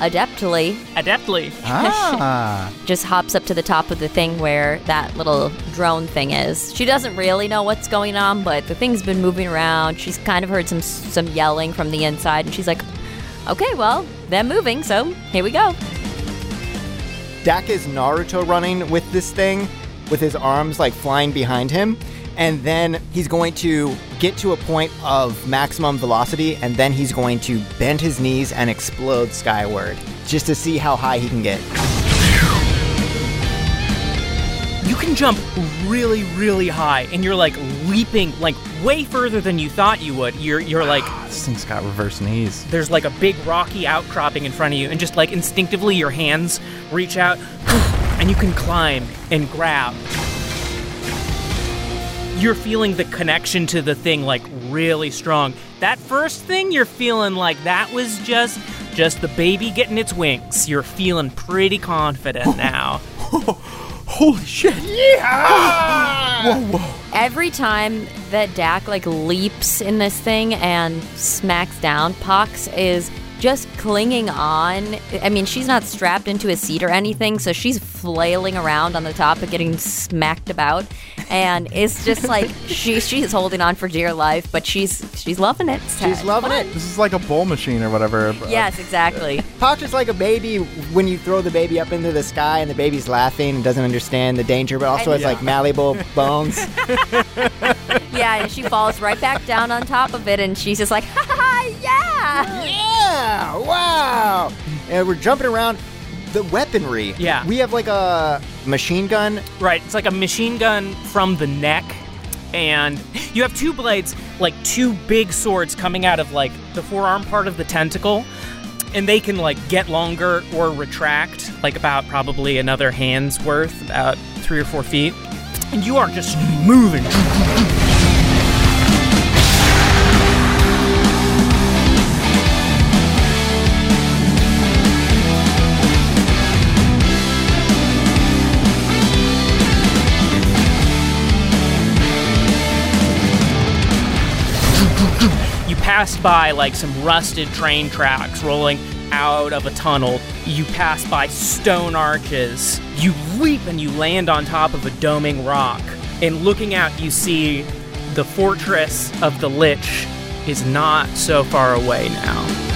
Adeptly Adeptly. (laughs) Ah, just hops up to the top of the thing where that little drone thing is. She doesn't really know what's going on, but the thing's been moving around. She's kind of heard some some yelling from the inside, and she's like, "Okay, well, they're moving, so here we go." Dak is Naruto running with this thing, with his arms like flying behind him. And then he's going to get to a point of maximum velocity, and then he's going to bend his knees and explode skyward just to see how high he can get. You can jump really, really high, and you're like leaping like way further than you thought you would. You're you're like (sighs) this thing's got reverse knees. there's like a big rocky outcropping in front of you, and just like instinctively your hands reach out, (sighs) and you can climb and grab. You're feeling the connection to the thing like really strong. That first thing you're feeling like that was just just the baby getting its wings. You're feeling pretty confident (laughs) now. (laughs) Holy shit! Yeah! Oh, (gasps) whoa, whoa! Every time that Dak like leaps in this thing and smacks down, Pox is just clinging on. I mean, she's not strapped into a seat or anything, so she's flailing around on the top and getting smacked about. And it's just like she she's holding on for dear life, but she's she's loving it. She's loving it. This is like a bowl machine or whatever. Yes, exactly. (laughs) Pox is like a baby when you throw the baby up into the sky and the baby's laughing and doesn't understand the danger, but also has like malleable (laughs) bones. yeah, and she falls right back down on top of it, and she's just like, (laughs) ha ha, ha yeah. Yeah! Wow! And we're jumping around. The weaponry. Yeah. We have like a machine gun. Right, it's like a machine gun from the neck, and you have two blades, like two big swords coming out of like the forearm part of the tentacle, and they can like get longer or retract, like about probably another hand's worth, about three or four feet. And you are just moving. Pass by like some rusted train tracks rolling out of a tunnel. You pass by stone arches. You leap and you land on top of a doming rock. And looking out, you see the fortress of the Lich is not so far away now.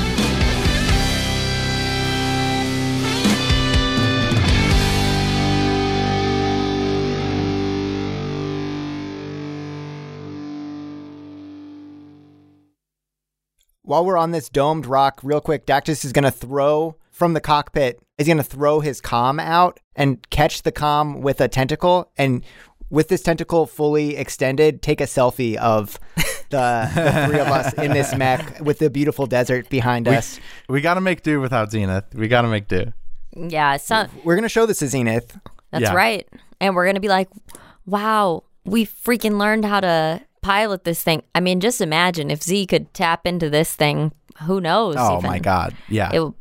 While we're on this domed rock, real quick, Dactus is going to throw from the cockpit, is going to throw his comm out and catch the comm with a tentacle. And with this tentacle fully extended, take a selfie of (laughs) the, the three of us in this mech with the beautiful desert behind us. We got to make do without Zenith. We got to make do. Yeah, so We're going to show this to Zenith. that's Yeah. right. And we're gonna be like, wow, we freaking learned how to pilot this thing. I mean, just imagine if Z could tap into this thing. Who knows? Oh even. my god. Yeah. It,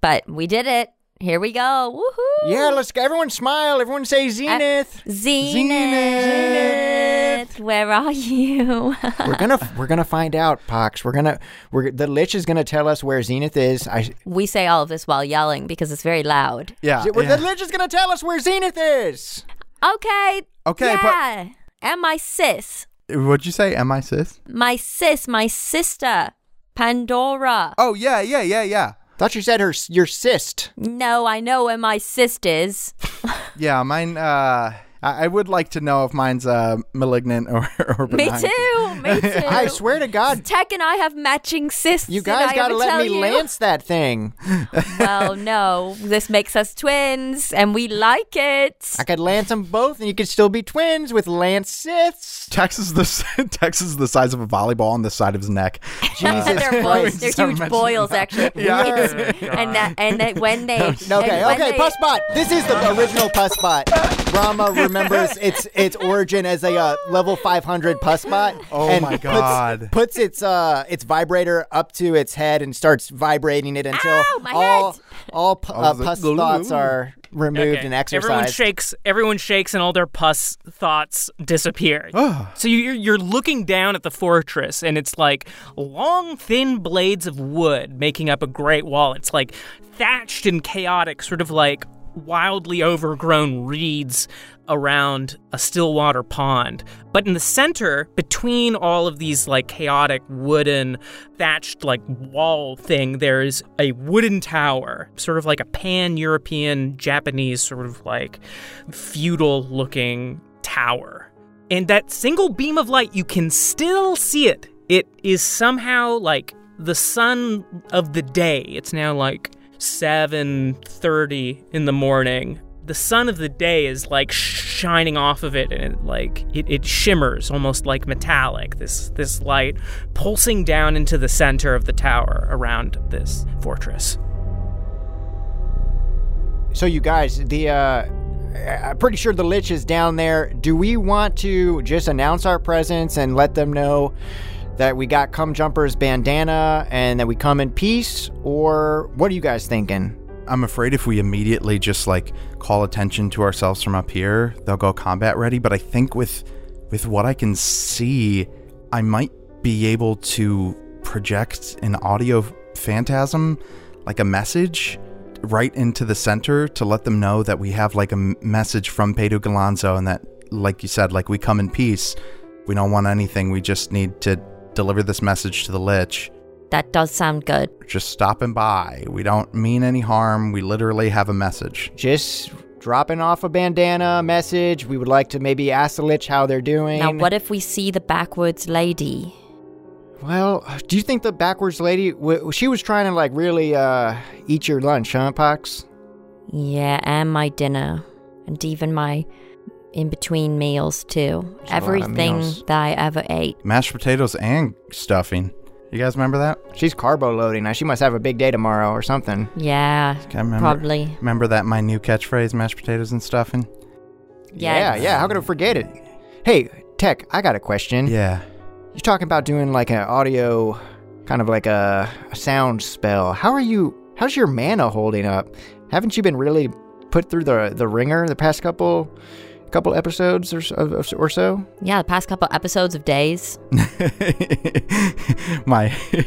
but we did it. Here we go. Woohoo! Yeah, let's go. Everyone smile. Everyone say uh, Zenith. Zenith, Zenith. where are you? (laughs) we're gonna we're gonna find out, Pox. We're gonna we're the Lich is gonna tell us where Zenith is. I we say all of this while yelling because it's very loud. yeah. the yeah. Lich is gonna tell us where Zenith is. Okay. Okay, but- Yeah. and my sis, What'd you say? Am I sis? my sis, my sister, Pandora. Oh yeah, yeah, yeah, yeah. Thought you said her your cyst. No, I know where my sis is. Yeah, mine. Uh, I, I would like to know if mine's uh malignant or (laughs) or Me too. Me (laughs) too. I swear to God, Tech and I have matching cysts. you guys gotta let me you? lance that thing. (laughs) Well, no. This makes us twins, and we like it. I could lance them both, and you could still be twins with lance Siths. Tex is the Tex is the size of a volleyball on the side of his neck. Jesus they're boils. They're Stop huge boils, that. actually. Yeah. And that, and that when they, Okay, okay, they- Pussbot. This is the original Pussbot. Brahma remembers (laughs) its its origin as a uh, level 500 Pussbot. Oh and my puts- God. Puts, its uh its vibrator up to its head and starts vibrating it until Ow, all head. all pu- uh, was like, Puss thoughts are removed Okay. and Everyone shakes. Everyone shakes, and all their pus thoughts disappear. so you're you're looking down at the fortress, and it's like long, thin blades of wood making up a great wall. It's like thatched and chaotic, sort of like wildly overgrown reeds around a stillwater pond. But in the center, between all of these like chaotic wooden thatched like wall thing, there's a wooden tower, sort of like a pan European Japanese sort of like feudal looking tower. And that single beam of light, you can still see it. It is somehow like the sun of the day. It's now like 7:30 in the morning. The sun of the day is like shining off of it and it like it, it shimmers almost like metallic. This this light pulsing down into the center of the tower around this fortress. So you guys, the uh I'm pretty sure the Lich is down there. Do we want to just announce our presence and let them know that we got Cum Jumper's bandana and that we come in peace? Or what are you guys thinking? I'm afraid if we immediately just like call attention to ourselves from up here, they'll go combat ready. But I think with with what I can see, I might be able to project an audio phantasm, like a message, right into the center to let them know that we have like a message from Pedro Galanzo and that, like you said, like we come in peace. We don't want anything. We just need to deliver this message to the Lich. That does sound good. Just stopping by. We don't mean any harm. We literally have a message. Just dropping off a bandana message. We would like to maybe ask the Lich how they're doing. Now, what if we see the backwoods lady? Well, do you think the backwards lady, w- she was trying to like really uh, eat your lunch, huh, Pox? Yeah, and my dinner, and even my in between meals too. a Everything meals. that I ever ate. Mashed potatoes and stuffing. You guys remember that? She's carbo loading. Now she must have a big day tomorrow or something. Yeah, I remember, probably. Remember that my new catchphrase, mashed potatoes and stuffing? Yeah. yeah, yeah. How could I forget it? Hey, Tech, I got a question. Yeah. You're talking about doing like an audio, kind of like a, a sound spell. How are you? How's your mana holding up? Haven't you been really put through the the ringer the past couple couple episodes or so, or so? Yeah, the past couple episodes of days. (laughs) my (laughs)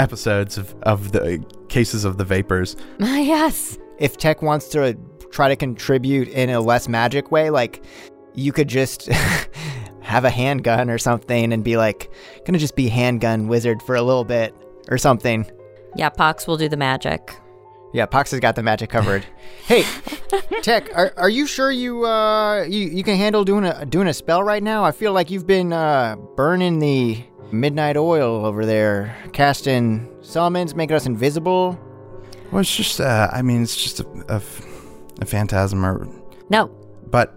episodes of, of the cases of the vapors. (laughs) yes. If Tech wants to try to contribute in a less magic way, like you could just have a handgun or something and be like, gonna just be handgun wizard for a little bit or something. Yeah, Pox will do the magic. Yeah, Pox has got the magic covered. (laughs) hey, Tech, are, are you sure you uh you, you can handle doing a doing a spell right now? I feel like you've been uh burning the midnight oil over there, casting summons, making us invisible. Well, it's just, uh, I mean, it's just a, a, a phantasm, or, No. but.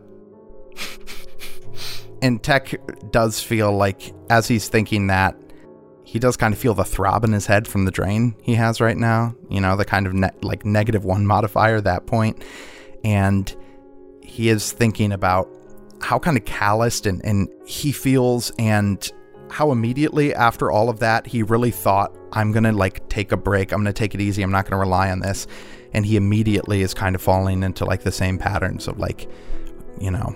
and Tech does feel like, as he's thinking that, he does kind of feel the throb in his head from the drain he has right now. You know, the kind of ne- like negative one modifier at that point. And he is thinking about how kind of calloused and, and he feels and how immediately after all of that he really thought i'm gonna like take a break i'm gonna take it easy i'm not gonna rely on this and he immediately is kind of falling into like the same patterns of like you know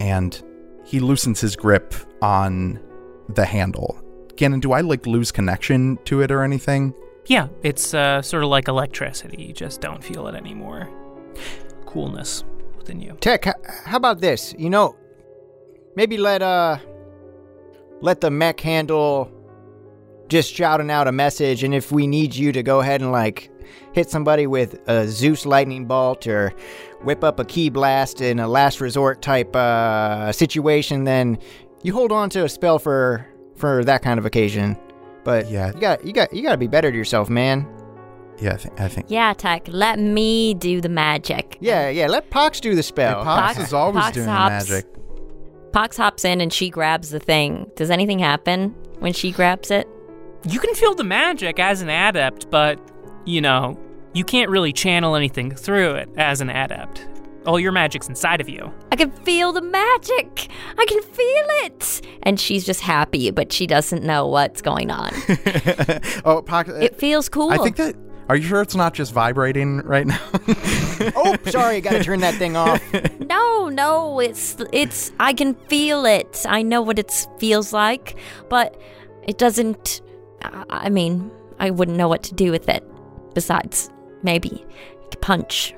and he loosens his grip on the handle gannon do i like lose connection to it or anything Yeah, it's uh, sort of like electricity. You just don't feel it anymore. Coolness within you. Tech, h- how about this? You know, maybe let uh let the mech handle just shouting out a message, and if we need you to go ahead and like hit somebody with a Zeus lightning bolt or whip up a key blast in a last resort type uh situation, then you hold on to a spell for for that kind of occasion. But Yeah. you got you got you got to be better to yourself, man. yeah i, th- I think Yeah, Tech, let me do the magic. Yeah, yeah. Let Pox do the Hey, spell. Pox Pox- is always Pox doing hops. magic Pox hops in and she grabs the thing. Does anything happen when she grabs it? You can feel the magic as an adept, but, you know, you can't really channel anything through it as an adept. All your magic's inside of you. I can feel the magic. I can feel it. And she's just happy, but she doesn't know what's going on. (laughs) oh Pox, uh, It feels cool. i think that are you sure it's not just vibrating right now (laughs) oh, sorry, I got to turn that thing off. (laughs) No, no, it's it's I can feel it. I know what it feels like, but it doesn't I I mean, I wouldn't know what to do with it. Besides, maybe punch.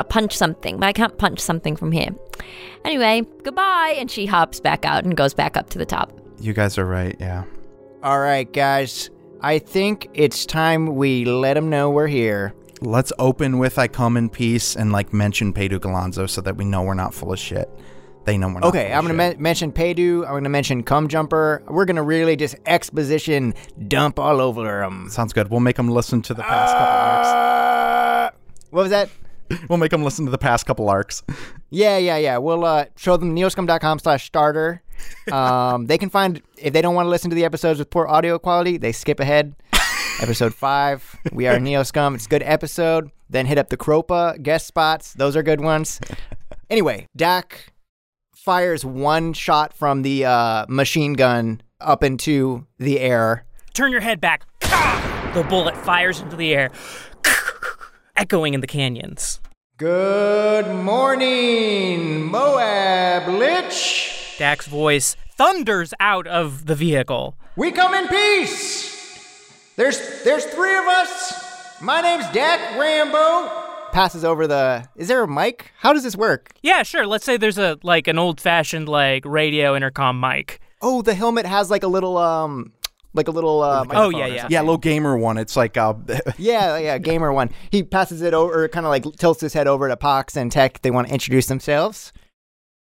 I punch something, but I can't punch something from here. Anyway, goodbye, and she hops back out and goes back up to the top. you guys are right yeah All right, guys. I think it's time we let them know we're here. Let's open with I come in peace and like mention Pedro Galonzo so that we know we're not full of shit. They know we're not. Okay, I'm gonna shit. men- mention Paydu. I'm gonna mention Cum Jumper. We're gonna really just exposition dump all over them. Sounds good. We'll make them listen to the past couple Uh, what was that? Arcs. (laughs) We'll make them listen to the past couple arcs. (laughs) Yeah, yeah, yeah. We'll uh, show them neoscum.com slash starter. Um, they can find, if they don't want to listen to the episodes with poor audio quality, they skip ahead. (laughs) episode five, we are Neoscum. It's a good episode. Then hit up the Cropa guest spots. Those are good ones. Anyway, Dak fires one shot from the uh, machine gun up into the air. Turn your head back. The bullet fires into the air, echoing in the canyons. Good morning, Moab Lich. Dak's voice thunders out of the vehicle. We come in peace. There's there's three of us. My name's Dak Rambo. Passes over the. Is there a mic? How does this work? Yeah, sure. Let's say there's a like an old-fashioned like radio intercom mic. Oh, the helmet has like a little um, like a little uh. Oh yeah, yeah. Yeah, little gamer one. It's like uh, (laughs) Yeah, yeah, gamer one. He passes it over, kind of like tilts his head over to Pox and Tech. They want to introduce themselves.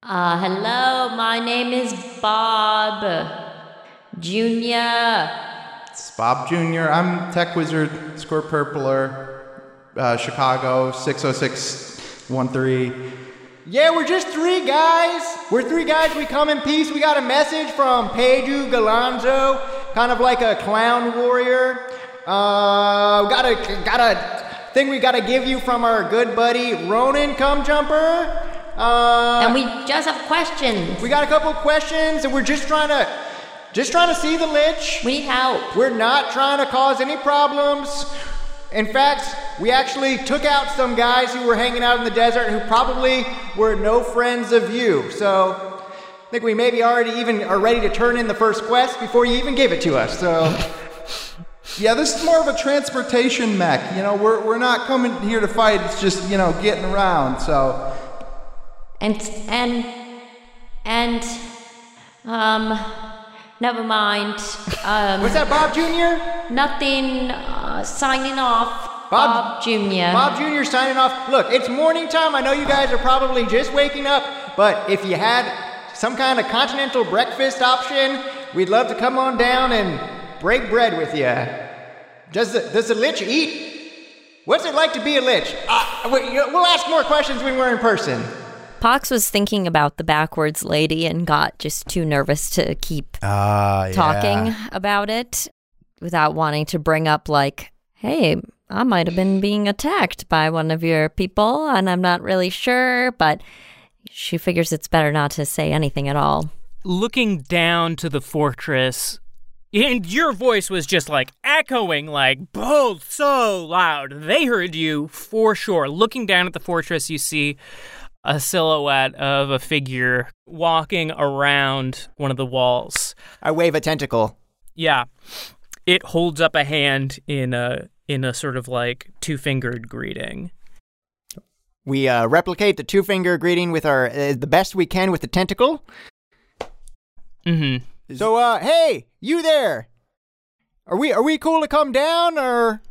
Uh, hello, my name is Bob Junior. It's Bob Jr. I'm Tech Wizard, Squirt Purpler, uh, Chicago, 60613. Yeah, we're just three guys. We're three guys. We come in peace. We got a message from Pedro Galanzo, kind of like a clown warrior. Uh, got a got a thing we got to give you from our good buddy Ronan Cum Jumper. Uh, And we just have questions. we got a couple questions, and we're just trying to just trying to see the lich. We need help. We're not trying to cause any problems. In fact, we actually took out some guys who were hanging out in the desert who probably were no friends of you. So I think we maybe already even are ready to turn in the first quest before you even gave it to us. So (laughs) Yeah, this is more of a transportation mech. You know, we're, we're not coming here to fight. It's just, you know, getting around. So, And and and um, never mind. Um, what's that, Bob Jr.? nothing. Uh, signing off. Bob- Junior. Bob Jr. signing off. Look, it's morning time. I know you guys are probably just waking up, but if you had some kind of continental breakfast option, we'd love to come on down and break bread with you. Does the, does the lich eat? What's it like to be a lich? Uh, we, we'll ask more questions when we're in person. Pox was thinking about the backwards lady and got just too nervous to keep Ah, yeah. talking about it without wanting to bring up like, "Hey, I might have been being attacked by one of your people, and I'm not really sure." But she figures it's better not to say anything at all. Looking down to the fortress, and your voice was just like echoing, like both so loud. They heard you for sure. Looking down at the fortress, you see a silhouette of a figure walking around one of the walls. I wave a tentacle. Yeah. It holds up a hand in a in a sort of like two-fingered greeting. We uh, replicate the two finger greeting with our uh, the best we can with the tentacle. Mhm. So, uh, hey, you there? Are we are we cool to come down or?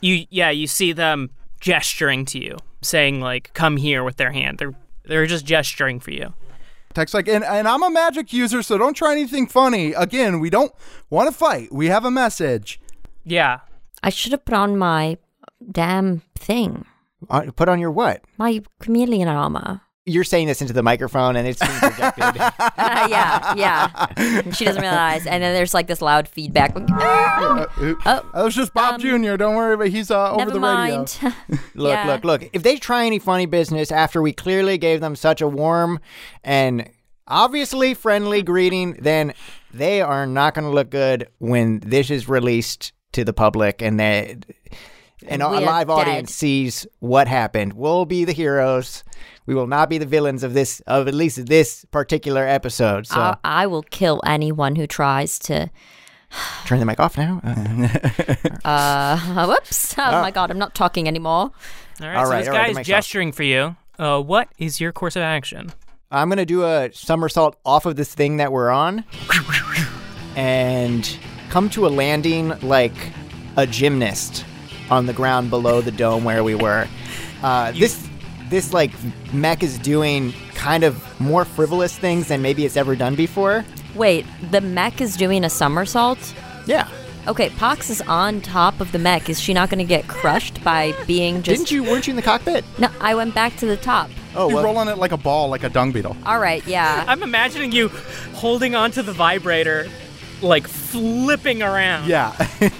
You yeah, you see them gesturing to you, saying like come here with their hand. They're they're just gesturing for you. Tech's like, and, and I'm a magic user, so don't try anything funny. Again, we don't want to fight. We have a message. Yeah. I should have put on my damn thing, Uh, put on your what? my chameleon armor. You're saying this into the microphone and it's being projected. (laughs) yeah, yeah. She doesn't realize, and then there's like this loud feedback. Uh, oh, That was just Bob Um, Jr. Don't worry about He's uh, over never the radio. mind. (laughs) look, Yeah. look, look. If they try any funny business after we clearly gave them such a warm and obviously friendly greeting, then they are not going to look good when this is released to the public and they and a We are live dead. audience sees what happened. We'll be the heroes. We will not be the villains of this of at least this particular episode. So I, I will kill anyone who tries to. turn the mic off now. (laughs) Uh, (laughs) whoops! Oh my god, I'm not talking anymore. All right. All so right, this all right, the guy's off. gesturing for you. Uh, what is your course of action? I'm gonna do a somersault off of this thing that we're on, and come to a landing like a gymnast on the ground below the dome where we were. Uh, this this like mech is doing kind of more frivolous things than maybe it's ever done before. Wait, the mech is doing a somersault. Yeah, Okay, Pox is on top of the mech. Is she not going to get crushed by being just? didn't you? Weren't you in the cockpit? No, I went back to the top. Oh, You're well, rolling it like a ball, like a dung beetle. All right, yeah. (laughs) I'm imagining you holding onto the vibrator, like flipping around. Yeah.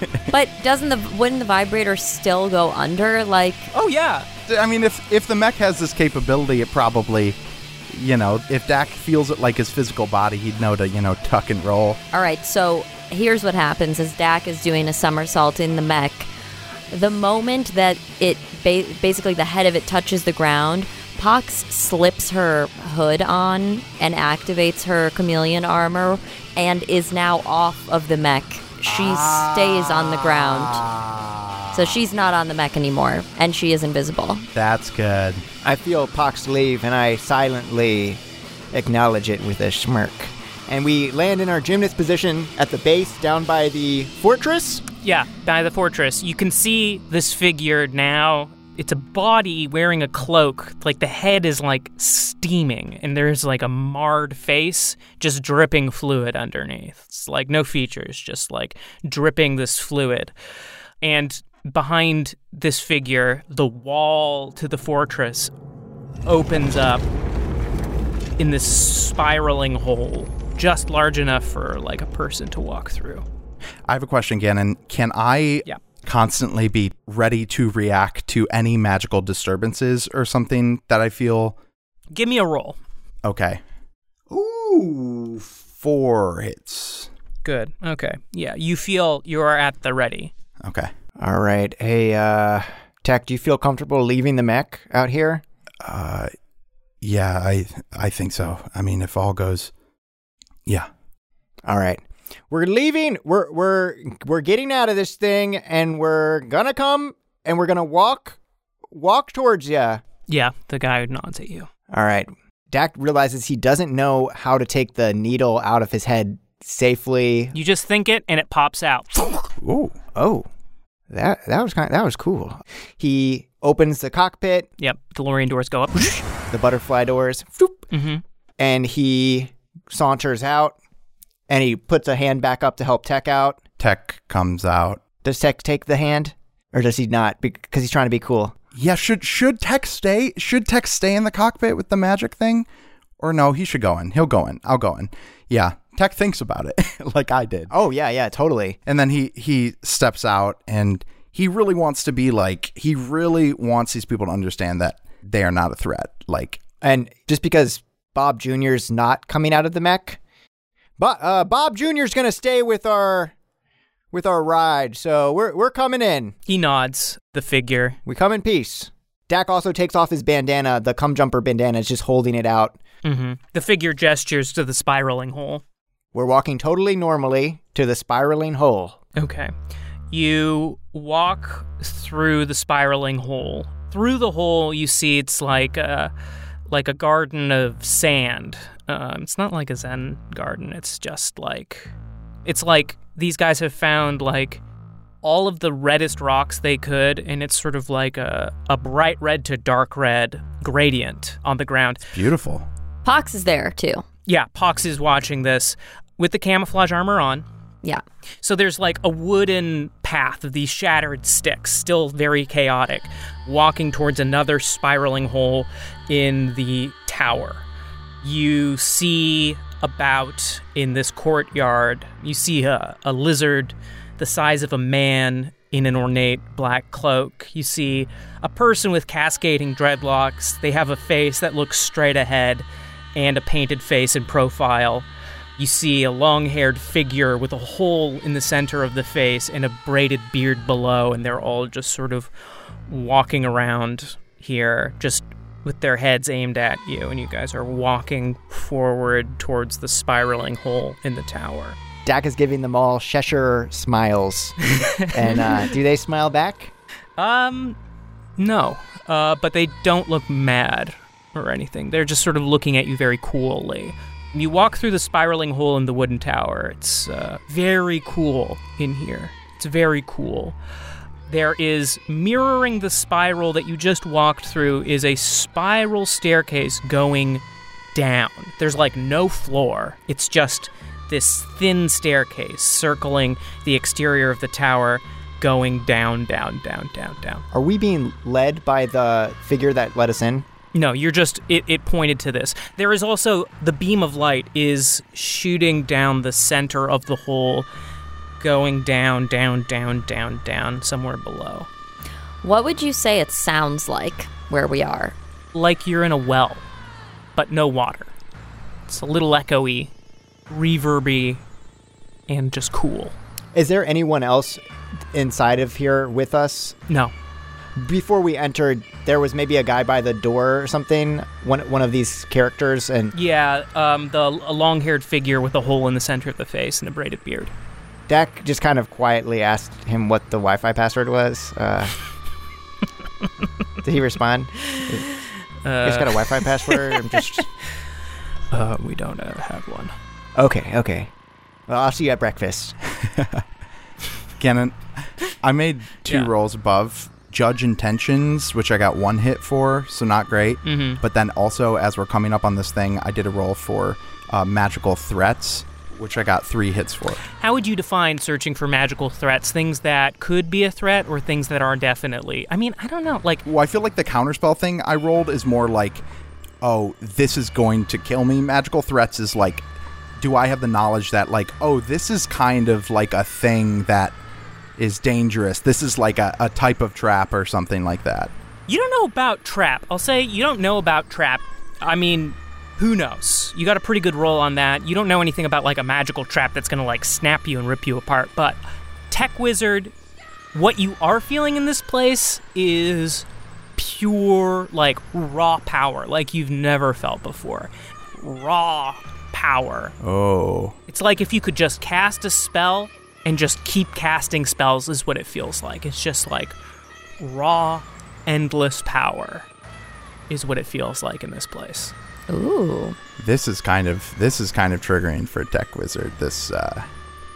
(laughs) but doesn't the wouldn't the vibrator still go under? Like, Oh yeah. I mean, if if the mech has this capability, it probably, you know, if Dak feels it like his physical body, he'd know to, you know, tuck and roll. All right, so here's what happens as Dak is doing a somersault in the mech. The moment that it ba- basically the head of it touches the ground, Pox slips her hood on and activates her chameleon armor and is now off of the mech. She stays on the ground. Ah. So she's not on the mech anymore and she is invisible. That's good. I feel Pox leave and I silently acknowledge it with a smirk. And we land in our gymnast position at the base down by the fortress. Yeah, by the fortress. You can see this figure now. It's a body wearing a cloak. Like the head is like steaming, and there's like a marred face just dripping fluid underneath. It's like no features, just like dripping this fluid. And behind this figure, the wall to the fortress opens up in this spiraling hole, just large enough for like a person to walk through. I have a question, Gannon. Can I Yeah. Constantly be ready to react to any magical disturbances or something that I feel Give me a roll. okay? Ooh, four hits. Good. Okay. Yeah, you feel you are at the ready. Okay. All right. Hey, uh, Tech, do you feel comfortable leaving the mech out here? Uh, yeah, I I think so. I mean, if all goes, yeah. All right. We're leaving. We're we're we're getting out of this thing and we're gonna come and we're gonna walk walk towards you. Yeah, the guy nods at you. All right. Dak realizes he doesn't know how to take the needle out of his head safely. You just think it, and it pops out. Ooh. Oh, that that was kind that was cool. He opens the cockpit, Yep. DeLorean doors go up. the butterfly doors, floop, hmm and he saunters out and he puts a hand back up to help Tech out. Tech comes out. Does Tech take the hand or does he not? Because he's trying to be cool. Yeah, should should Tech stay? Should Tech stay in the cockpit with the magic thing, or no? He should go in. He'll go in. I'll go in. Yeah, Tech thinks about it (laughs) like I did, Oh yeah, yeah, totally. and then he he steps out, and he really wants to be like he really wants these people to understand that they are not a threat. Like And just because Bob Jr.'s not coming out of the mech, but uh, Bob Jr.'s gonna stay with our with our ride. So we're we're coming in. He nods. The figure. We come in peace. Dak also takes off his bandana. The cum jumper bandana is just holding it out. hmm The figure gestures to the spiraling hole. We're walking totally normally to the spiraling hole. Okay. You walk through the spiraling hole. Through the hole, you see it's like a, like a garden of sand. Um, it's not like a Zen garden. It's just like, it's like these guys have found like all of the reddest rocks they could, and it's sort of like a, a bright red to dark red gradient on the ground. beautiful. Pox is there too. Yeah, Pox is watching this with the camouflage armor on. Yeah. So there's like a wooden path of these shattered sticks, still very chaotic, walking towards another spiraling hole in the tower. You see about in this courtyard, you see a, a lizard the size of a man in an ornate black cloak. You see a person with cascading dreadlocks. They have a face that looks straight ahead and a painted face in profile. You see a long haired figure with a hole in the center of the face and a braided beard below, and they're all just sort of walking around here, just with their heads aimed at you, and you guys are walking forward towards the spiraling hole in the tower. Dak is giving them all Cheshire smiles. (laughs) and uh, do they smile back? Um, no, uh, but they don't look mad or anything. They're just sort of looking at you very coolly. You walk through the spiraling hole in the wooden tower. It's uh, very cool in here. It's very cool. There is mirroring the spiral that you just walked through is a spiral staircase going down. There's like no floor. It's just this thin staircase circling the exterior of the tower going down, down, down, down, down. Are we being led by the figure that let us in? No, you're just it, it pointed to this. There is also the beam of light is shooting down the center of the hole, going down, down, down, down, down, somewhere below. What would you say it sounds like where we are? Like you're in a well. but no water. It's a little echoey, reverby, and just cool. Is there anyone else inside of here with us? No. Before we entered, there was maybe a guy by the door or something. One one of these characters, and Yeah, um, the a long-haired figure with a hole in the center of the face and a braided beard. Dak just kind of quietly asked him what the Wi-Fi password was. Uh, (laughs) did he respond? You guys got a Wi-Fi password? I'm just (laughs) Uh, we don't uh, have one. okay. Okay. Well, I'll see you at breakfast. (laughs) Gannon, I made two Yeah. rolls above judge intentions, which I got one hit for, so not great. Mm-hmm. But then also, as we're coming up on this thing, I did a roll for uh, magical threats, which I got three hits for. How would you define searching for magical threats? Things that could be a threat or things that are definitely? I mean, I don't know. Like, Well, I feel like the counterspell thing I rolled is more like, oh, this is going to kill me. Magical threats is like, do I have the knowledge that, like, oh, this is kind of like a thing that is dangerous? This is like a, a type of trap or something like that. you don't know about trap. I'll say you don't know about trap. I mean, who knows? You got a pretty good roll on that. You don't know anything about like a magical trap that's gonna like snap you and rip you apart. But Tech Wizard, what you are feeling in this place is pure like raw power, like you've never felt before. Raw power. Oh. It's like if you could just cast a spell and just keep casting spells, is what it feels like. It's just like raw, endless power, is what it feels like in this place. Ooh. this is kind of this is kind of triggering for Tech Wizard. This uh,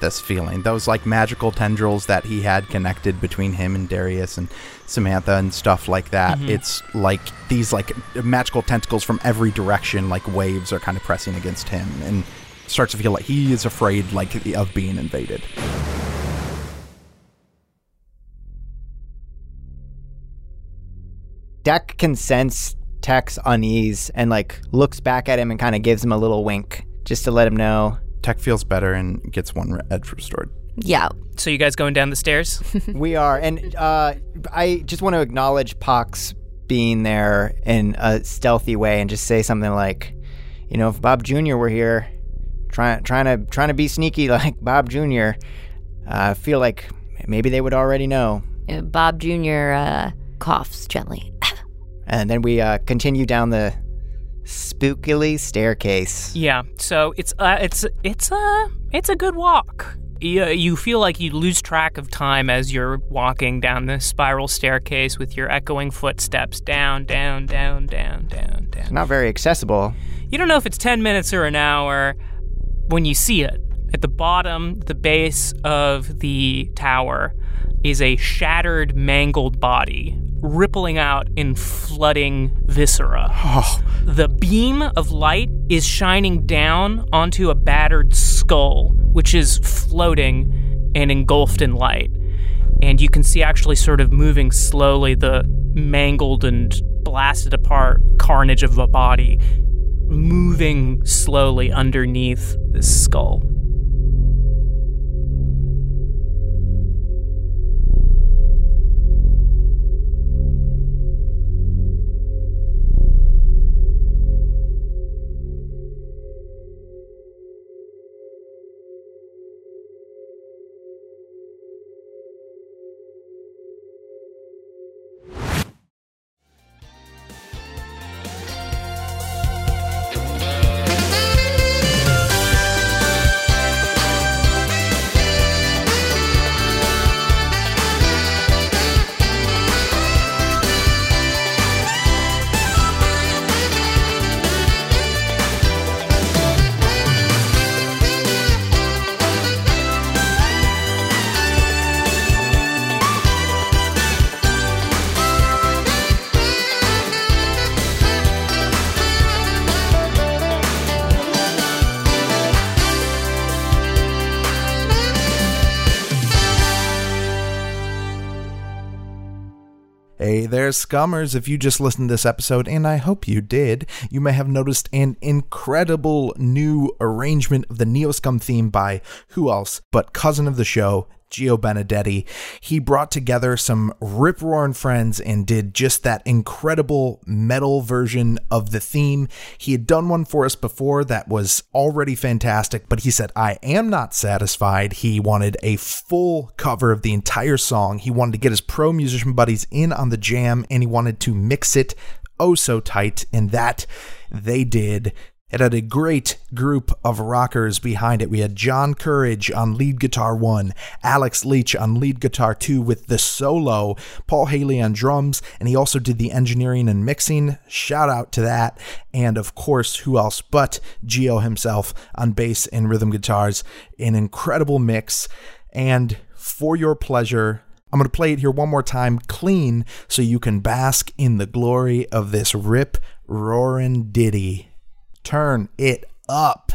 this feeling, those like magical tendrils that he had connected between him and Darius and Samantha and stuff like that. It's like these like magical tentacles from every direction, like waves, are kind of pressing against him, and starts to feel like he is afraid, like of being invaded. Dak can sense Tech's unease and like looks back at him and kind of gives him a little wink just to let him know. Tech feels better and gets one edge restored. Yeah. So you guys going down the stairs? (laughs) we are, and uh, I just want to acknowledge Pox being there in a stealthy way and just say something like, you know, if Bob Jr. were here, trying trying to trying to be sneaky (laughs) like Bob Jr., I feel like maybe they would already know. Uh, Bob Jr. Uh, coughs gently. (laughs) And then we uh, continue down the spookily staircase. yeah. So it's uh, it's it's a it's a good walk. You, you feel like you lose track of time as you're walking down the spiral staircase with your echoing footsteps down, down, down, down, down, down. Not very accessible. You don't know if it's 10 minutes or an hour when you see it. At the bottom, the base of the tower is a shattered, mangled body rippling out in flooding viscera. Oh. The beam of light is shining down onto a battered skull, which is floating and engulfed in light. And you can see actually sort of moving slowly the mangled and blasted apart carnage of a body moving slowly underneath this skull. Scummers. If you just listened to this episode, and I hope you did, you may have noticed an incredible new arrangement of the Neoscum theme by who else but cousin of the show, Gio Benedetti. He brought together some rip roaring friends and did just that incredible metal version of the theme. He had done one for us before that was already fantastic, but he said, I am not satisfied. He wanted a full cover of the entire song. He wanted to get his pro musician buddies in on the jam and he wanted to mix it oh so tight, and that they did. It had a great group of rockers behind it. We had John Courage on lead guitar one, Alex Leach on lead guitar two with the solo, Paul Haley on drums, and he also did the engineering and mixing. Shout out to that. And of course, who else but Gio himself on bass and rhythm guitars. An incredible mix. And for your pleasure, I'm going to play it here one more time clean so you can bask in the glory of this rip roaring ditty. Turn it up.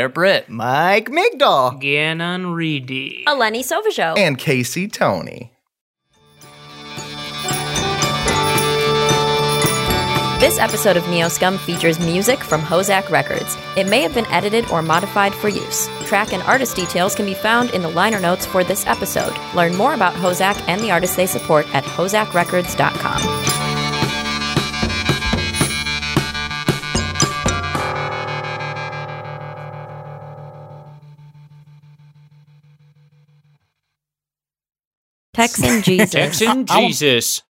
Is Blair Britt. Mike Migdal. Gannon Reedy. Eleni Sovajo. and Casey Tony. This episode of Neoscum features music from HoZac Records. It may have been edited or modified for use. Track and artist details can be found in the liner notes for this episode. Learn more about HoZac and the artists they support at hozacrecords.com. Texan (laughs) Jesus. Texan Jesus.